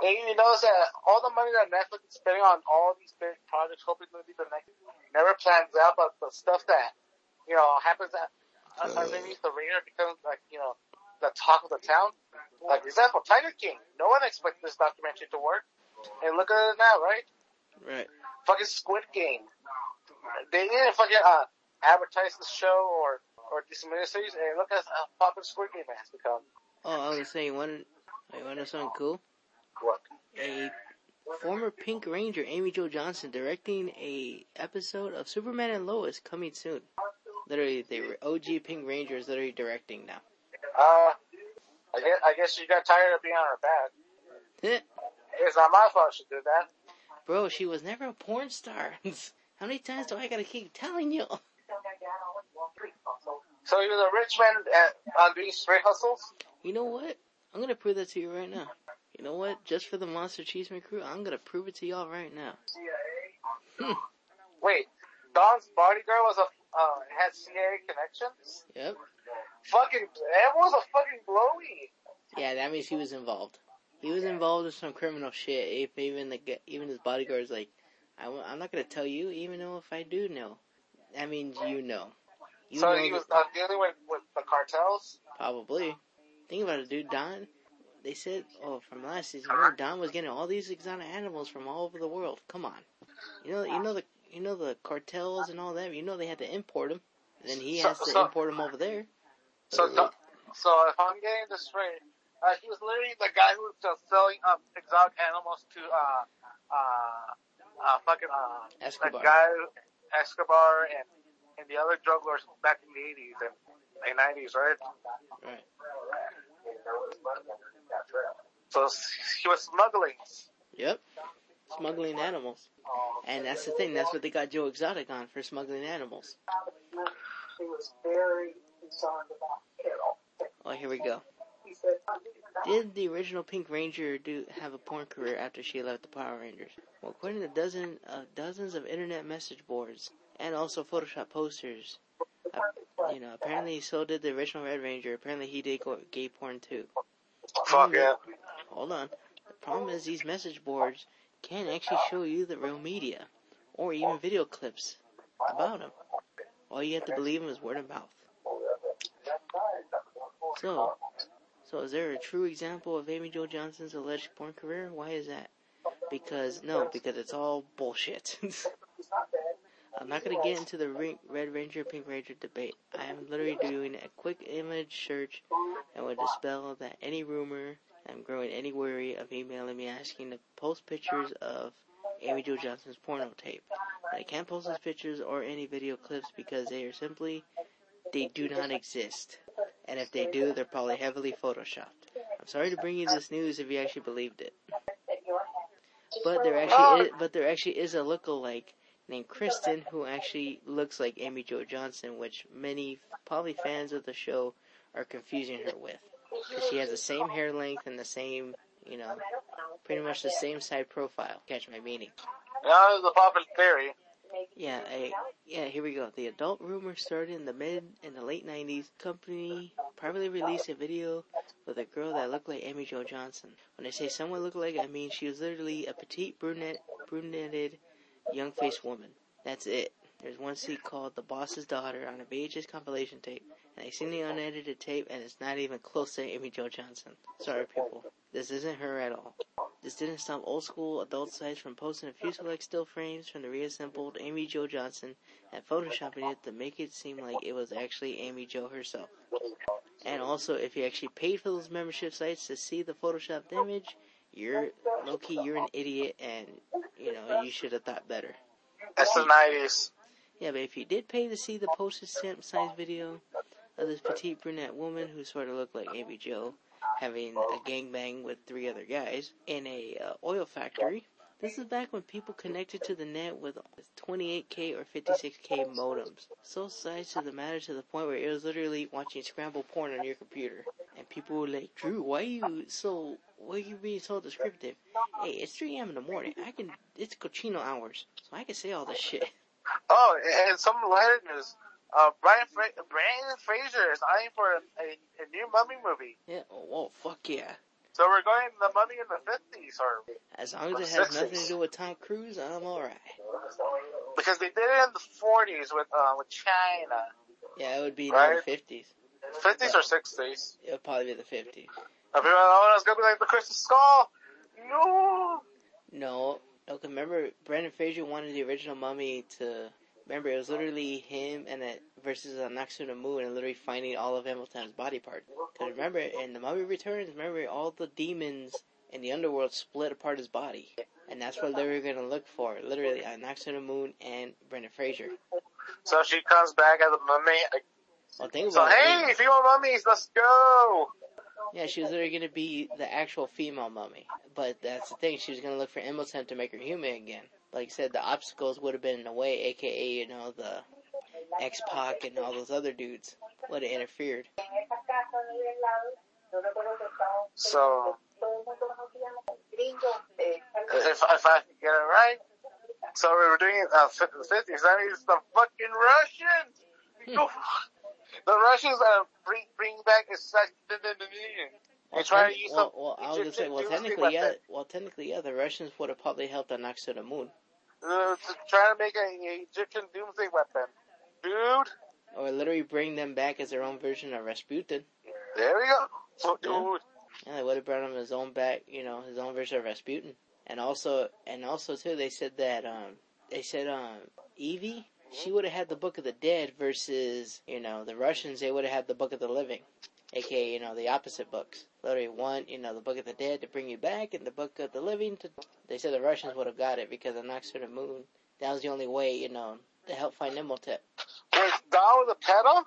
And you notice that all the money that Netflix is spending on all these big projects, hoping to be the next, never plans out, but the stuff that you know happens at underneath the radar becomes like you know the talk of the town. Like example, Tiger King. No one expected this documentary to work, and look at it now, right? Right. Fucking Squid Game. They didn't fucking uh, advertise the show or or this miniseries, and look at how popular Squid Game has become. Oh, I was saying, one, you want to know something cool? What? A former Pink Ranger, Amy Jo Johnson, directing a episode of Superman and Lois coming soon. Literally, the OG Pink Ranger is literally directing now. Uh, I guess, I guess she got tired of being on her back. It's not my fault she did that. Bro, she was never a porn star. [laughs] How many times do I gotta keep telling you? [laughs] So he was a rich man at, on doing straight hustles? You know what? I'm gonna prove that to you right now. You know what? Just for the Monster Cheeseman crew, I'm gonna prove it to y'all right now. [laughs] Wait, Don's bodyguard was a, uh, had CIA connections? Yep. Fucking, that was a fucking blowy. Yeah, that means he was involved. He was involved in some criminal shit. If even the even his bodyguard's like, I, am not gonna tell you, even though if I do know, that means you know. So he was uh, dealing with, with the cartels? Probably. Think about it, dude. Don, they said, oh, from last season, remember Don was getting all these exotic animals from all over the world. Come on, you know, you know the, you know the cartels and all that. You know they had to import them. Then he So- has to so- import them over there. So, Don- so if I'm getting this straight, uh, he was literally the guy who was just selling um, exotic animals to uh uh uh fucking uh Escobar. that guy Escobar and and the other drug lords back in the 80s and and 90s, right? Right. So he was smuggling. Yep. Smuggling animals. And that's the thing. That's what they got Joe Exotic on for smuggling animals. He was very concerned about Carole. Oh, here we go. Did the original Pink Ranger do have a porn career after she left the Power Rangers? Well, according to dozen, uh, dozens of internet message boards and also Photoshop posters, uh, you know, apparently so did the original Red Ranger. Apparently he did go gay porn too. Fuck yeah. Hold on. The problem is these message boards can actually show you the real media or even video clips about him. All you have to believe him is word of mouth. So, so is there a true example of Amy Jo Johnson's alleged porn career? Why is that? Because no, because it's all bullshit. [laughs] I'm not gonna get into the Red Ranger Pink Ranger debate. I am literally doing a quick image search and would dispel that any rumor. I'm growing any worry of emailing me asking to post pictures of Amy Jo Johnson's porno tape. I can't post those pictures or any video clips because they are simply they do not exist. And if they do, they're probably heavily photoshopped. I'm sorry to bring you this news if you actually believed it. But there actually is, but there actually is a lookalike named Kristen who actually looks like Amy Jo Johnson, which many probably fans of the show are confusing her with. 'Cause she has the same hair length and the same, you know, pretty much the same side profile. Catch my meaning. That was a popular theory. Yeah, I, yeah, here we go. The adult rumor started in the mid and the late 90s. Company privately released a video with a girl that looked like Amy Jo Johnson. When I say someone looked like, I mean she was literally a petite brunette, brunetted, young faced woman. That's it. There's one scene called The Boss's Daughter on a VHS compilation tape, and I seen the unedited tape, and it's not even close to Amy Jo Johnson. Sorry, people. This isn't her at all. This didn't stop old school adult sites from posting a few select still frames from the reassembled Amy Jo Johnson and photoshopping it to make it seem like it was actually Amy Jo herself. And also, if you actually paid for those membership sites to see the photoshopped image, you're low key, you're an idiot, and you know you should have thought better. It's the 90s. Yeah, but if you did pay to see the posted stamp size video of this petite brunette woman who sort of looked like Amy Jo having a gangbang with three other guys in a uh, oil factory, this is back when people connected to the net with 28k or 56k modems. So size to the matter to the point where it was literally watching scrambled porn on your computer. And people were like, Drew, why are you so, why are you being so descriptive? Hey, it's 3 a.m. in the morning. I can, it's cochino hours. So I can say all this shit. Oh, and some lighter news. Uh, Brian Fra- Brandon Fraser is eyeing for a, a, a new Mummy movie. Yeah, oh, fuck yeah. So we're going the Mummy in the 50s, or As long as it has nothing to do with Tom Cruise, I'm alright. because they did it in the 40s with uh, with China. Yeah, it would be Right. the 50s. 50s or 60s. It would probably be the 50s. Everyone, oh, it's gonna be like the Crystal Skull. No. No, no, 'cause remember, Brandon Fraser wanted the original Mummy to. Remember, it was literally him and it versus uh, Anck-su-namun and literally finding all of Hamilton's body parts. Because remember, in the Mummy Returns, remember, all the demons in the underworld split apart his body. And that's what they were going to look for. Literally, uh, Anck-su-namun and Brandon Fraser. So she comes back as a mummy. Well, think so about hey, it. female mummies, let's go. Yeah, she was literally gonna be the actual female mummy. But that's the thing, she was gonna look for Imhotep to make her human again. Like I said, the obstacles would have been in the way, aka, you know, the X Pac and all those other dudes would have interfered. So if if I get it right, so we were doing uh, the fifties. That means the fucking Russians. Hmm. the Russians are bring bring back a try to ten- well, well, I was gonna say, well, technically, yeah, well, technically, yeah, the Russians would have probably helped on Knox to the moon, Uh, to to make an Egyptian doomsday weapon. Dude, or literally bring them back as their own version of Rasputin. there we go. Yeah. dude, And they would have brought him his own back, you know, his own version of Rasputin. And also, and also too, they said that, um, they said, um, Evie, she would have had the Book of the Dead versus, you know, the Russians, they would have had the Book of the Living. AKA, you know, the opposite books. Literally one, you know, the Book of the Dead to bring you back, and the Book of the Living to, they said the Russians would have got it because of Anck-su-namun. That was the only way, you know, to help find Imhotep. wait, Don was a pedo?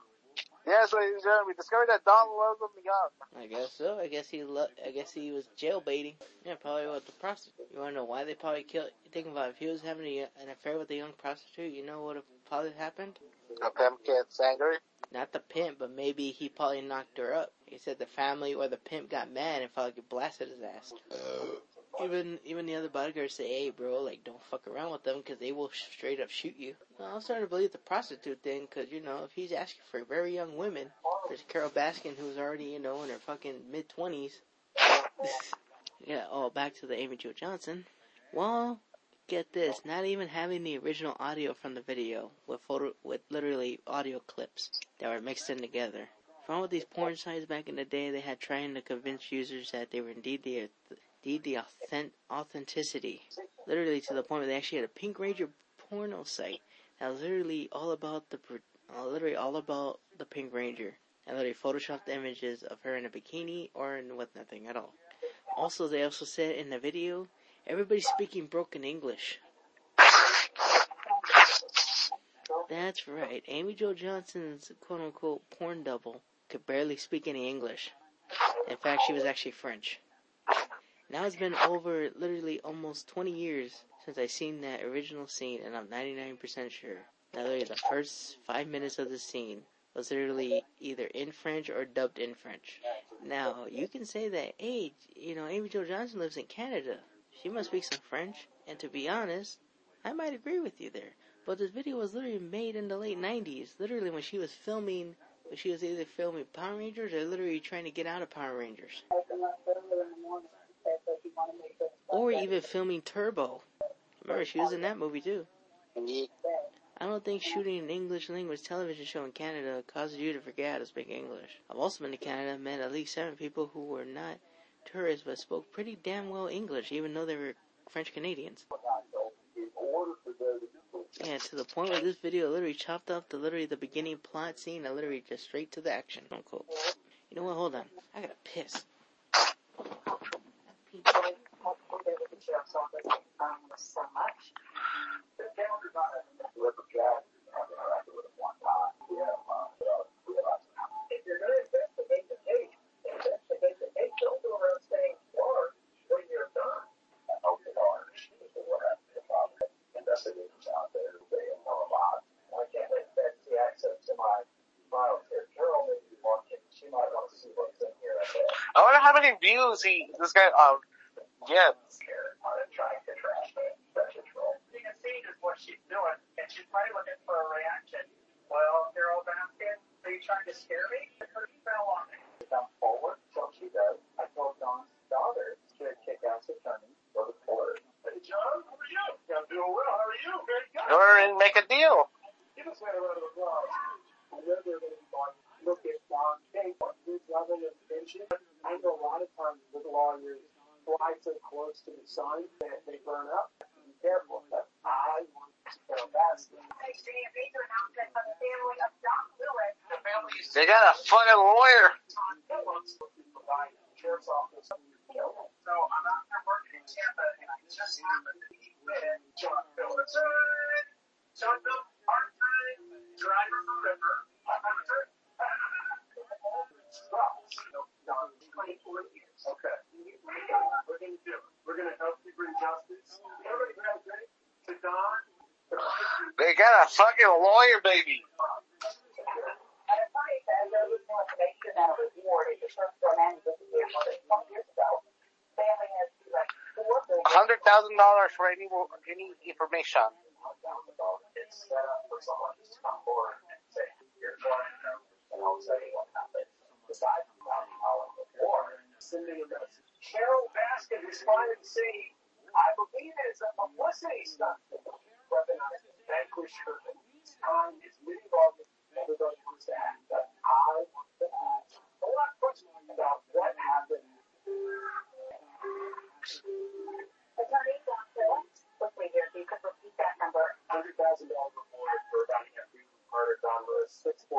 Yeah, so we discovered that Don loves them young. I guess so. I guess he lo- I guess he was jail baiting. Yeah, probably with the prostitute. You wanna know why they probably killed? You think about it, if he was having a, an affair with a young prostitute, you know what would have probably happened? The pimp gets angry. Not the pimp, but maybe he probably knocked her up. He said the family or the pimp got mad and probably blasted his ass. Uh. Even even the other bodyguards say, "Hey, bro, like don't fuck around with them because they will straight up shoot you." Well, I'm starting to believe the prostitute thing because you know if he's asking for very young women, there's Carole Baskin who's already you know in her fucking mid twenties. [laughs] yeah. Oh, back to the Amy Jo Johnson. Well, get this, not even having the original audio from the video with photo with literally audio clips that were mixed in together. From with these porn sites back in the day, they had trying to convince users that they were indeed the indeed the authentic, authenticity, literally to the point where they actually had a Pink Ranger porno site that was literally all about the uh, literally all about the Pink Ranger and literally photoshopped images of her in a bikini or in with nothing at all. Also, they also said in the video, everybody's speaking broken English. That's right. Amy Jo Johnson's quote unquote porn double could barely speak any English. In fact, she was actually French. Now it's been over literally almost 20 years since I seen that original scene, and I'm 99% sure. Now, literally, the first five minutes of the scene was literally either in French or dubbed in French. Now, you can say that, hey, you know, Amy Jo Johnson lives in Canada. She must speak some French. And to be honest, I might agree with you there. But this video was literally made in the late 90s. Literally, when she was filming, when she was either filming Power Rangers or literally trying to get out of Power Rangers. Or even filming Turbo. Remember, she was in that movie too. I don't think shooting an English language television show in Canada causes you to forget how to speak English. I've also been to Canada and met at least seven people who were not tourists but spoke pretty damn well English, even though they were French Canadians. Yeah, to the point where this video literally chopped off the literally the beginning plot scene and literally just straight to the action. Unquote. You know what? Hold on. I gotta piss. so much. If you're going to investigate the case, investigate the case. Don't go around saying large when you're done. I hope it large. What happened to Bob? Investigators out there, they know a lot. Why can't they fancy access to my files here? Carole may be watching. She might want to see what's in here. I wonder how many views he this guy um gets. On a trying to trash me. Such a troll. You can see just what she's doing, and she's probably looking for a reaction. Well, Carole Baskin, are you trying to scare me? Her fell on me. Come forward, so she does. I told Don's daughter to kick ass attorney go to court. Hey, John, how are you? I'm doing well. How are you? Very good. Go and make a deal. Give us a round of applause. I know they're going to be going to look at Don's case on his level of attention. I know a lot of times with lawyers fly so close to the sun that they burn up. Be careful. But I want to go Baskin. major announcement from the family of Doc Lewis. The family is They got a fucking lawyer. Tom Phillips looking for the sheriff's office. So I'm out there working in Tampa, and I just happened to be with John Phillips. John Phillips, part time Okay. We're gonna do it. We're gonna help you bring justice. Everybody grab a drink. To Don. They got a fucking lawyer, baby. Hundred thousand dollars for any any information.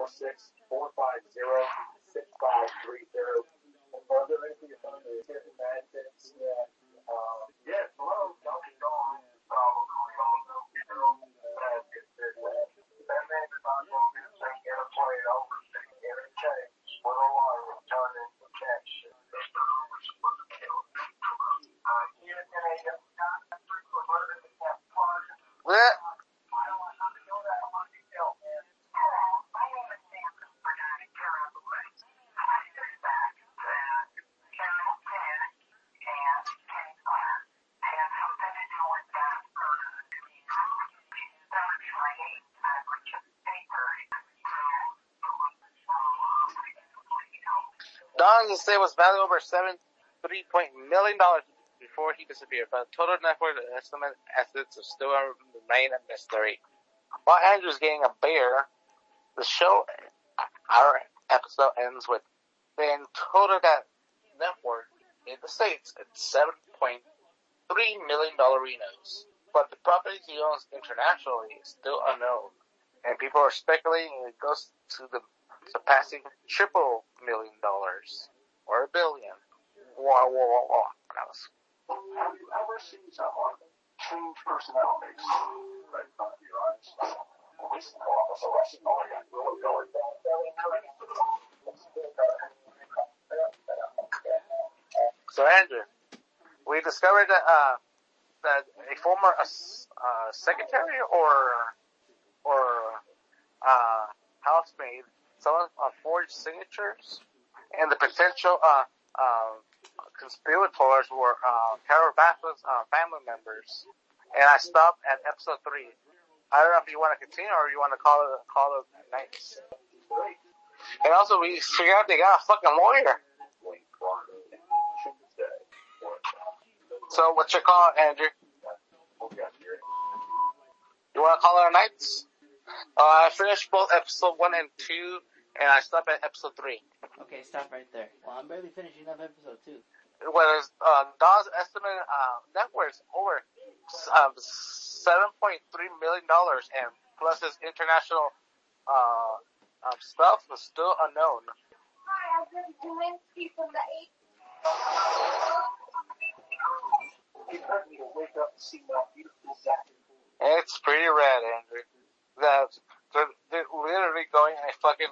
six four five zero. Don's estate was valued over seven three point million dollars before he disappeared, but the total net worth and estimate assets are still remain a mystery. While Andrew's getting a bear, the show our episode ends with then total net worth in the States at seven point three million dollarinos. But the property he owns internationally is still unknown. And people are speculating it goes to the surpassing triple million dollars billion. Wah, wah, wah, wah. That was Have you ever seen someone change personalities right in front of your eyes? Police officer Russian Oregon will go and So Andrew, we discovered that uh, that a former uh, secretary or or uh, housemaid, someone uh, forged signatures, and the potential uh, uh, conspirators were uh, uh, family members. And I stopped at episode three. I don't know if you want to continue or you want to call it call it nights. And also, we figured out they got a fucking lawyer. So what's your call, Andrew? You want to call it a nights? Uh, I finished both episode one and two, and I stopped at episode three. Okay, stop right there. Well, I'm barely finishing up episode two. Whereas uh, Don's estimate uh, net worth over um, seven point three million dollars, and plus his international uh, um, stuff was still unknown. Hi, I'm Jim Zielinski from the eight. It hurt me to wake up and see that beautiful It's pretty rad, Andrew. That they're, they're literally going a fucking.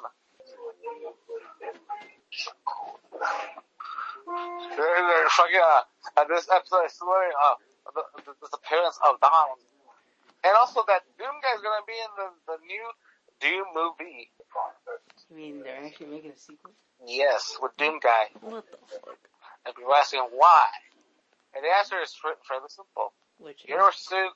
They're, fucking. Uh, this episode is literally uh, the, the disappearance of Don, and also that Doom guy is gonna be in the the new Doom movie. You mean they're actually making a sequel? Yes, with Doom guy. What the fuck? And people asking why, and the answer is fairly simple. Which Universal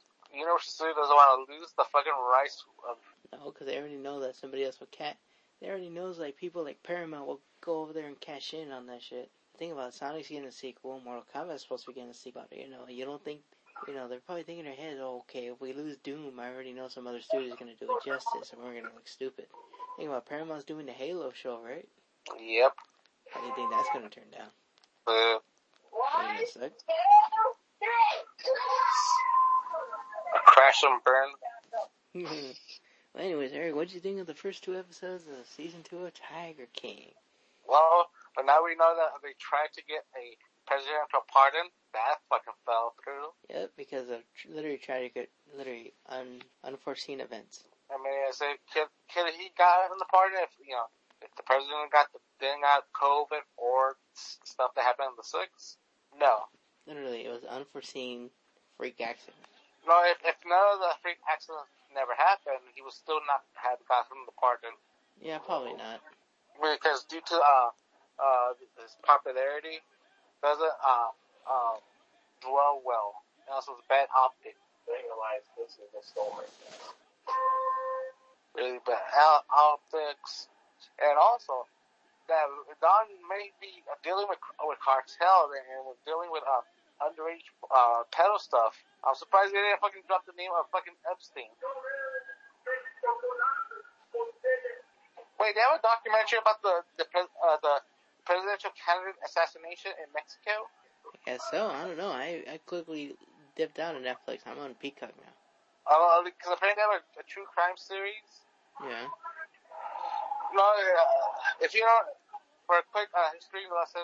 Studios doesn't want to lose the fucking rights of no, because they already know that somebody else will cat. They already knows like people like Paramount will go over there and cash in on that shit. Think about it, Sonic's getting a sequel. Mortal Kombat is supposed to be getting a sequel. You know, you don't think. You know, they're probably thinking in their head, oh, okay, if we lose Doom, I already know some other studio's gonna do it justice, and we're gonna look stupid. Think about Paramount's doing the Halo show, right? Yep. How do you think that's gonna turn down? Uh, Ain't gonna suck. a crash and burn. [laughs] anyways, Erik, what'd you think of the first two episodes of season two of Tiger King? Well, but now we know that they tried to get a presidential pardon. That fucking fell through. Yep, because of tr- literally tragic, literally un, unforeseen events. I mean, I say, could, could he got in the pardon if, you know, if the president got the, didn't got COVID or s- stuff that happened in the six? No. Literally, it was unforeseen freak accident. No, if, if none of the freak accidents never happened, he would still not have gotten the pardon. Yeah, probably not. Because due to, uh, uh, his popularity, doesn't, uh, uh, dwell well. And also it's bad optics. They realize this is a story. really bad out- optics, and also that Don may be dealing with with cartel and was dealing with uh, underage uh, pedo stuff. I'm surprised they didn't fucking drop the name of fucking Epstein. Wait, they have a documentary about the the pres- uh, the presidential candidate assassination in Mexico. I guess so. I don't know. I, I quickly dipped out of Netflix. I'm on Peacock now. Uh, because apparently they have a, a true crime series. Yeah. No, uh, if you know, for a quick uh, history lesson,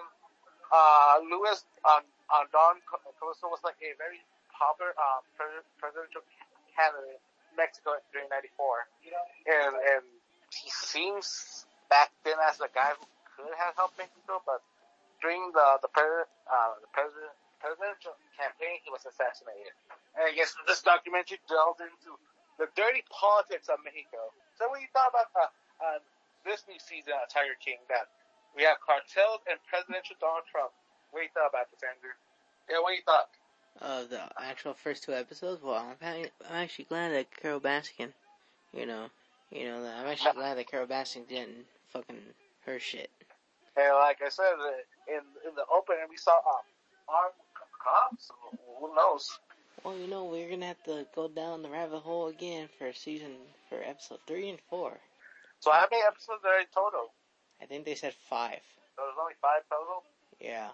uh, Louis uh, uh, Don Callisto was like a very popular uh, pres- presidential candidate in Mexico during '94, and and he seems back then as the guy who could have helped Mexico, but during the the uh, the president presidential campaign, he was assassinated. And I guess this documentary delves into the dirty politics of Mexico. So what you thought about uh, uh, this new season of Tiger King that we have cartels and presidential Donald Trump? What you thought about this, Andrew? Yeah, what do you thought? Uh, the actual first two episodes. Well, I'm, I'm actually glad that Carole Baskin, you know, you know, I'm actually glad that Carole Baskin didn't fucking her shit. And like I said, uh, in in the opening we saw uh, armed cops. Who knows? Well, you know, we're gonna have to go down the rabbit hole again for season for episode three and four. So how many episodes are in total? I think they said five. So was only five total. Yeah.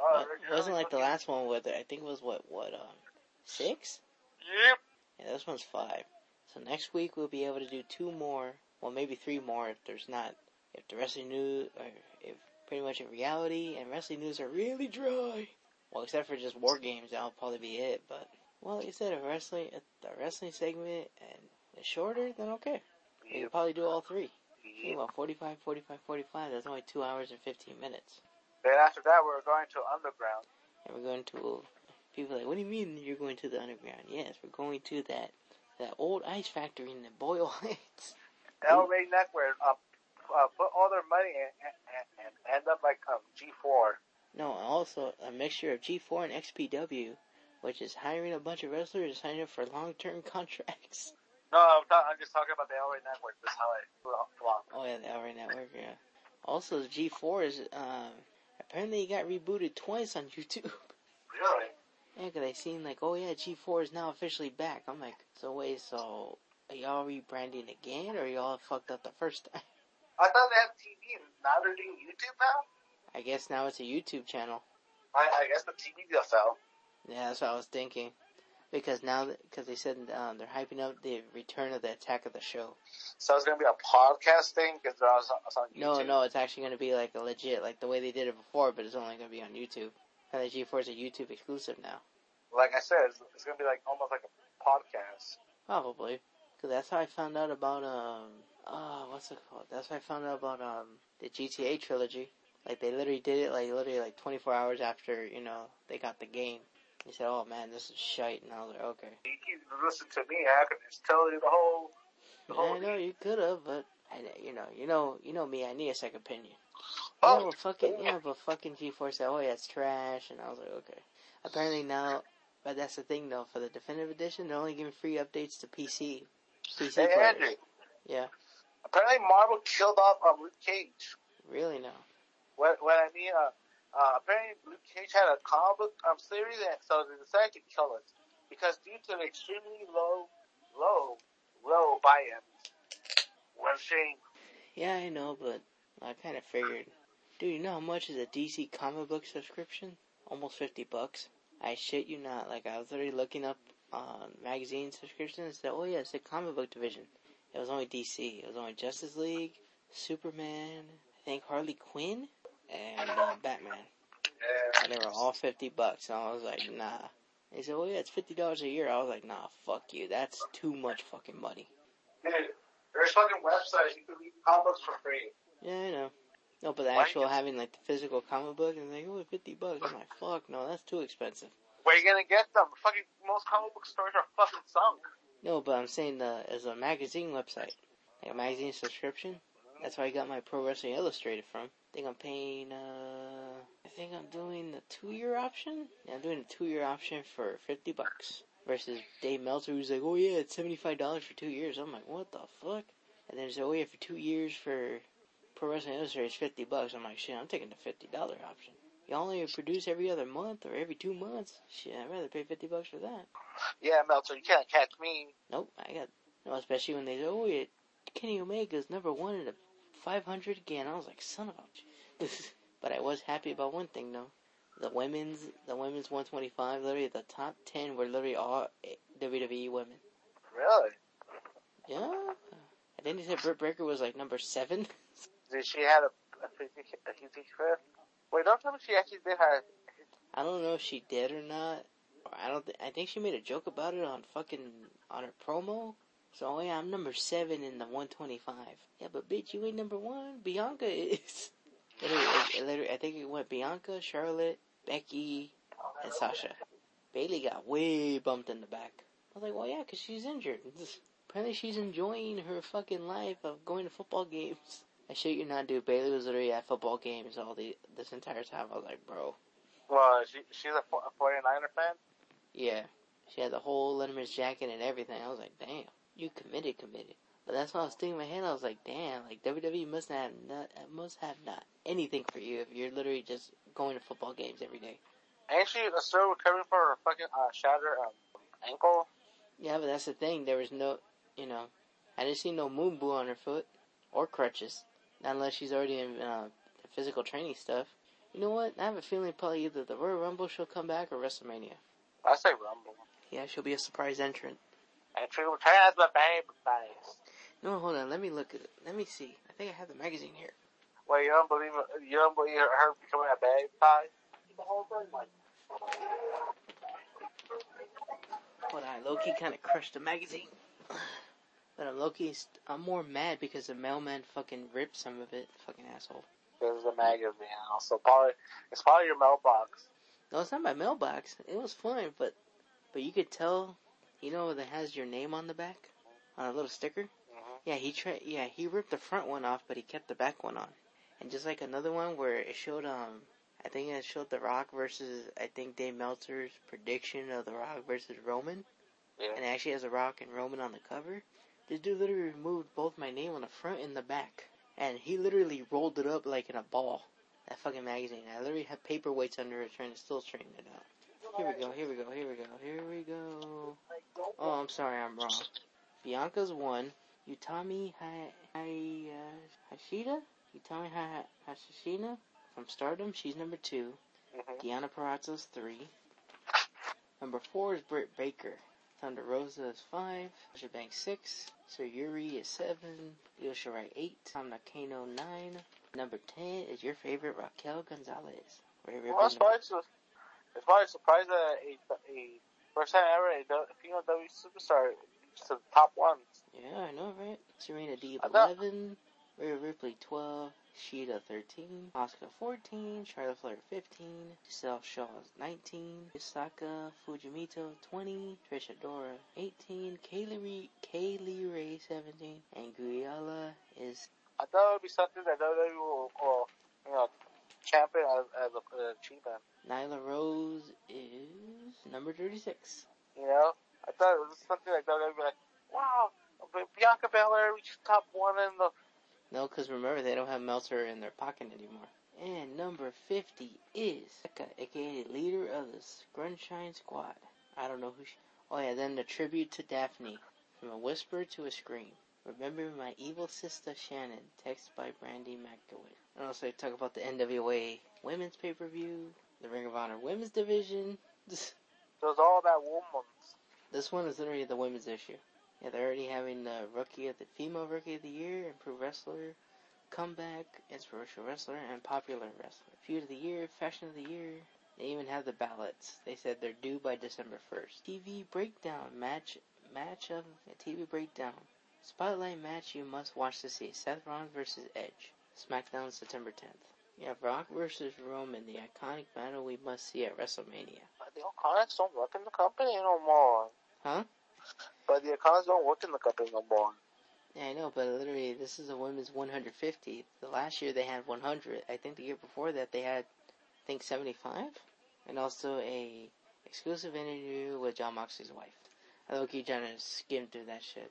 Oh, it wasn't like the last one with it. I think it was what what um six. Yep. Yeah, this one's five. So next week we'll be able to do two more, well maybe three more if there's not, if the wrestling news, or if pretty much in reality and wrestling news are really dry. Well, except for just war games, that'll probably be it. But well, like I said, if wrestling, the wrestling segment and it's shorter, then okay. We'll Yep. probably do all three. Well, 45, 45, 45. That's only two hours and 15 minutes. Then after that, we're going to underground. And we're going to. People are like, what do you mean you're going to the underground? Yes, we're going to that that old ice factory in the Boyle [laughs] Heights. El Rey Network uh, uh, put all their money in and, and end up like um, G4. No, also a mixture of G4 and XPW, which is hiring a bunch of wrestlers to sign up for long-term [laughs] contracts. No, I'm, ta- I'm just talking about the El Rey Network. That's how I well, Oh yeah, the El Rey Network. Yeah. Also, G4 is um, apparently it got rebooted twice on [laughs] YouTube. Really? Yeah, 'cause I seen like, oh yeah, G4 is now officially back. I'm like, so wait, so are y'all rebranding again, or y'all fucked up the first time? [laughs] I thought they had TV and now they're doing YouTube now. I guess now it's a YouTube channel. I, I guess the TV deal fell. Yeah, that's what I was thinking. Because now, because they said um, they're hyping up the return of the Attack of the Show. So it's gonna be a podcast thing because it's on No, YouTube. no, it's actually going to be like a legit, like the way they did it before, but it's only going to be on YouTube. And the G4 is a YouTube exclusive now. Like I said, it's, it's gonna be like almost like a podcast. Probably. Because that's how I found out about, um, uh, what's it called? That's how I found out about, um, the GTA trilogy. Like, they literally did it, like, literally, like, 24 hours after, you know, they got the game. They said, oh man, this is shite. And I was like, okay. You can listening to me. I can just tell you the whole. The whole I know you could have, but I, you know, you know, you know me. I need a second opinion. Oh, yeah, but fucking, yeah, but fucking G4 said, oh yeah, it's trash, and I was like, okay. Apparently now, but that's the thing though. For the definitive edition, they're only giving free updates to PC. PC Hey, players. Andrew. Yeah, Apparently, Marvel killed off um, Luke Cage. really now. What, what I mean, uh, uh, apparently Luke Cage had a comic book um, series, and so they decided to kill it because due to the extremely low, low, low buy-in. What a shame. Yeah, I know, but I kind of figured. Dude, you know how much is a DC comic book subscription? Almost fifty bucks. I shit you not. Like I was already looking up on magazine subscriptions and said, "Oh yeah, it's the comic book division." It was only DC. It was only Justice League, Superman, I think Harley Quinn, and uh, Batman. And they were all fifty bucks. And I was like, "Nah." They said, "Oh yeah, it's fifty dollars a year." I was like, "Nah, fuck you. That's too much fucking money." Dude, there's fucking websites you can read comic books for free. Yeah, I know. No, but the Why actual having like the physical comic book and like, oh, 50 bucks. I'm like, fuck, no, that's too expensive. Where you gonna get them? Fucking most comic book stores are fucking sunk. No, but I'm saying the as a magazine website, like a magazine subscription. That's where I got my Pro Wrestling Illustrated from. I think I'm paying. uh I think I'm doing the two year option. Yeah, I'm doing the two year option for fifty bucks. Versus Dave Meltzer, who's like, oh yeah, it's seventy five dollars for two years. I'm like, what the fuck? And then he's like, oh yeah, for two years for Pro Wrestling Illustrated, it's fifty bucks. I'm like, shit, I'm taking the fifty dollar option. You only produce every other month or every two months. Shit, I'd rather pay fifty bucks for that. Yeah, Meltzer, you can't catch me. Nope, I got no, especially when they say, "Oh, yeah, Kenny Omega's number one in the 500 again." I was like, "Son of a," [laughs] but I was happy about one thing though. The women's, the women's 125, literally the top 10 were literally all WWE women. Really? Yeah, I think they said Britt Baker was like number seven. [laughs] Did she have a, a physique? Wait, don't tell me she actually did have. I don't know if she did or not. I don't. Th- I think she made a joke about it on fucking on her promo. So oh yeah, I'm number seven in the 125. Yeah, but bitch, you ain't number one. Bianca is. [laughs] Literally, it- it literally, I think it went Bianca, Charlotte, Becky, and Sasha. Bayley got way bumped in the back. I was like, well, yeah, 'cause she's injured. [laughs] Apparently, she's enjoying her fucking life of going to football games. I shit you not, dude. Bayley was literally at football games all the this entire time. I was like, bro. Well, she she's a 49er fan. Yeah. She had the whole Letterman's jacket and everything. I was like, damn, you committed, committed. But that's why I was thinking in my head. I was like, damn, like WWE must have not, must have not anything for you if you're literally just going to football games every day. Ain't she was still recovering from her fucking uh, shattered um, ankle? Yeah, but that's the thing. There was no, you know, I didn't see no moon boo on her foot or crutches. Not unless she's already in uh, physical training stuff. You know what? I have a feeling probably either the Royal Rumble she'll come back or WrestleMania. I say Rumble. Yeah, she'll be a surprise entrant. And she returns as the baby face. No, hold on. Let me look at it. Let me see. I think I have the magazine here. Wait, you don't believe? You don't believe her becoming a face? The whole thing, like. Hold on, Loki kind of crushed the magazine. But I'm Loki. I'm more mad because the mailman fucking ripped some of it. Fucking asshole. Is a magazine, also probably it's probably your mailbox. No, it's not my mailbox. It was fine, but but you could tell. You know that has your name on the back, on a little sticker. Yeah, he tried. Yeah, he ripped the front one off, but he kept the back one on. And just like another one where it showed um, I think it showed The Rock versus I think Dave Meltzer's prediction of The Rock versus Roman. Yeah. and it actually has a Rock and Roman on the cover. This dude literally removed both my name on the front and the back, and he literally rolled it up like in a ball. That fucking magazine. I literally have paperweights under it trying to still straighten it out. Here we go. Here we go. Here we go. Here we go. Oh, I'm sorry, I'm wrong. Bianca's one. Utami Hi- Hi- uh, Hashida. Utami Hi- Hashishina from Stardom. She's number two. Mhm. Deonna Purrazzo's three. Number four is Britt Baker. Thunder Rosa is five. Sasha Banks six. So Yuri is seven. Io Shirai eight. Tam Nakano nine. Number ten is your favorite Raquel Gonzalez. Well, it's Ripley, probably, su- it's probably surprised that a, a first time ever a female W superstar to the top ones. Yeah, I know, right? Serena Deeb 11, Rhea Ripley 12, Shida 13, Asuka 14, Charlotte Flair 15, Giselle Shaw 19, Misaka Fujimoto 20, Trisha Dora 18, Kylie Rae, Kylie Rae 17, and Guyala is I thought it would be something that WWE will, will you know, champion as, as a, achievement. Nyla Rose is number 36. You know, I thought it was something like WWE would be like, wow, Bianca Belair reached top one in the. No, because remember, they don't have Meltzer in their pocket anymore. And number 50 is Becca, aka leader of the Grunshine Squad. I don't know who she... Oh yeah, then the tribute to Daffney. From a whisper to a scream. Remember my evil sister Shannon, text by Brandy McDowell. And also they talk about the NWA Women's Pay-Per-View, the Ring of Honor Women's Division. [laughs] It was all that woman's. This one is literally the women's issue. Yeah, they're already having the rookie of the female rookie of the year, improved wrestler, comeback, inspirational wrestler, and popular wrestler. Feud of the year, fashion of the year. They even have the ballots. They said they're due by December 1st. TV breakdown match match of TV breakdown. Spotlight match you must watch to see. Seth Rollins versus Edge. SmackDown September 10th. You have Rock versus Roman, the iconic battle we must see at WrestleMania. The Iconics don't work in the company no more. Huh? But the Iconics don't work in the company no more. Yeah, I know, but literally, this is a women's 150. The last year they had 100. I think the year before that they had, I think 75, and also a exclusive interview with Jon Moxley's wife. I look you trying to skim through that shit.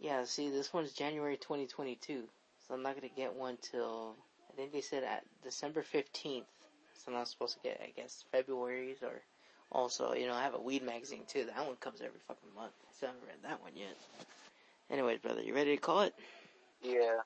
Yeah, see, this one's January 2022, so I'm not gonna get one till I think they said at December 15th. So I'm not supposed to get, I guess, February's or also, you know, I have a weed magazine too. That one comes every fucking month. So I haven't read that one yet. Anyways, brother, you ready to call it? Yeah.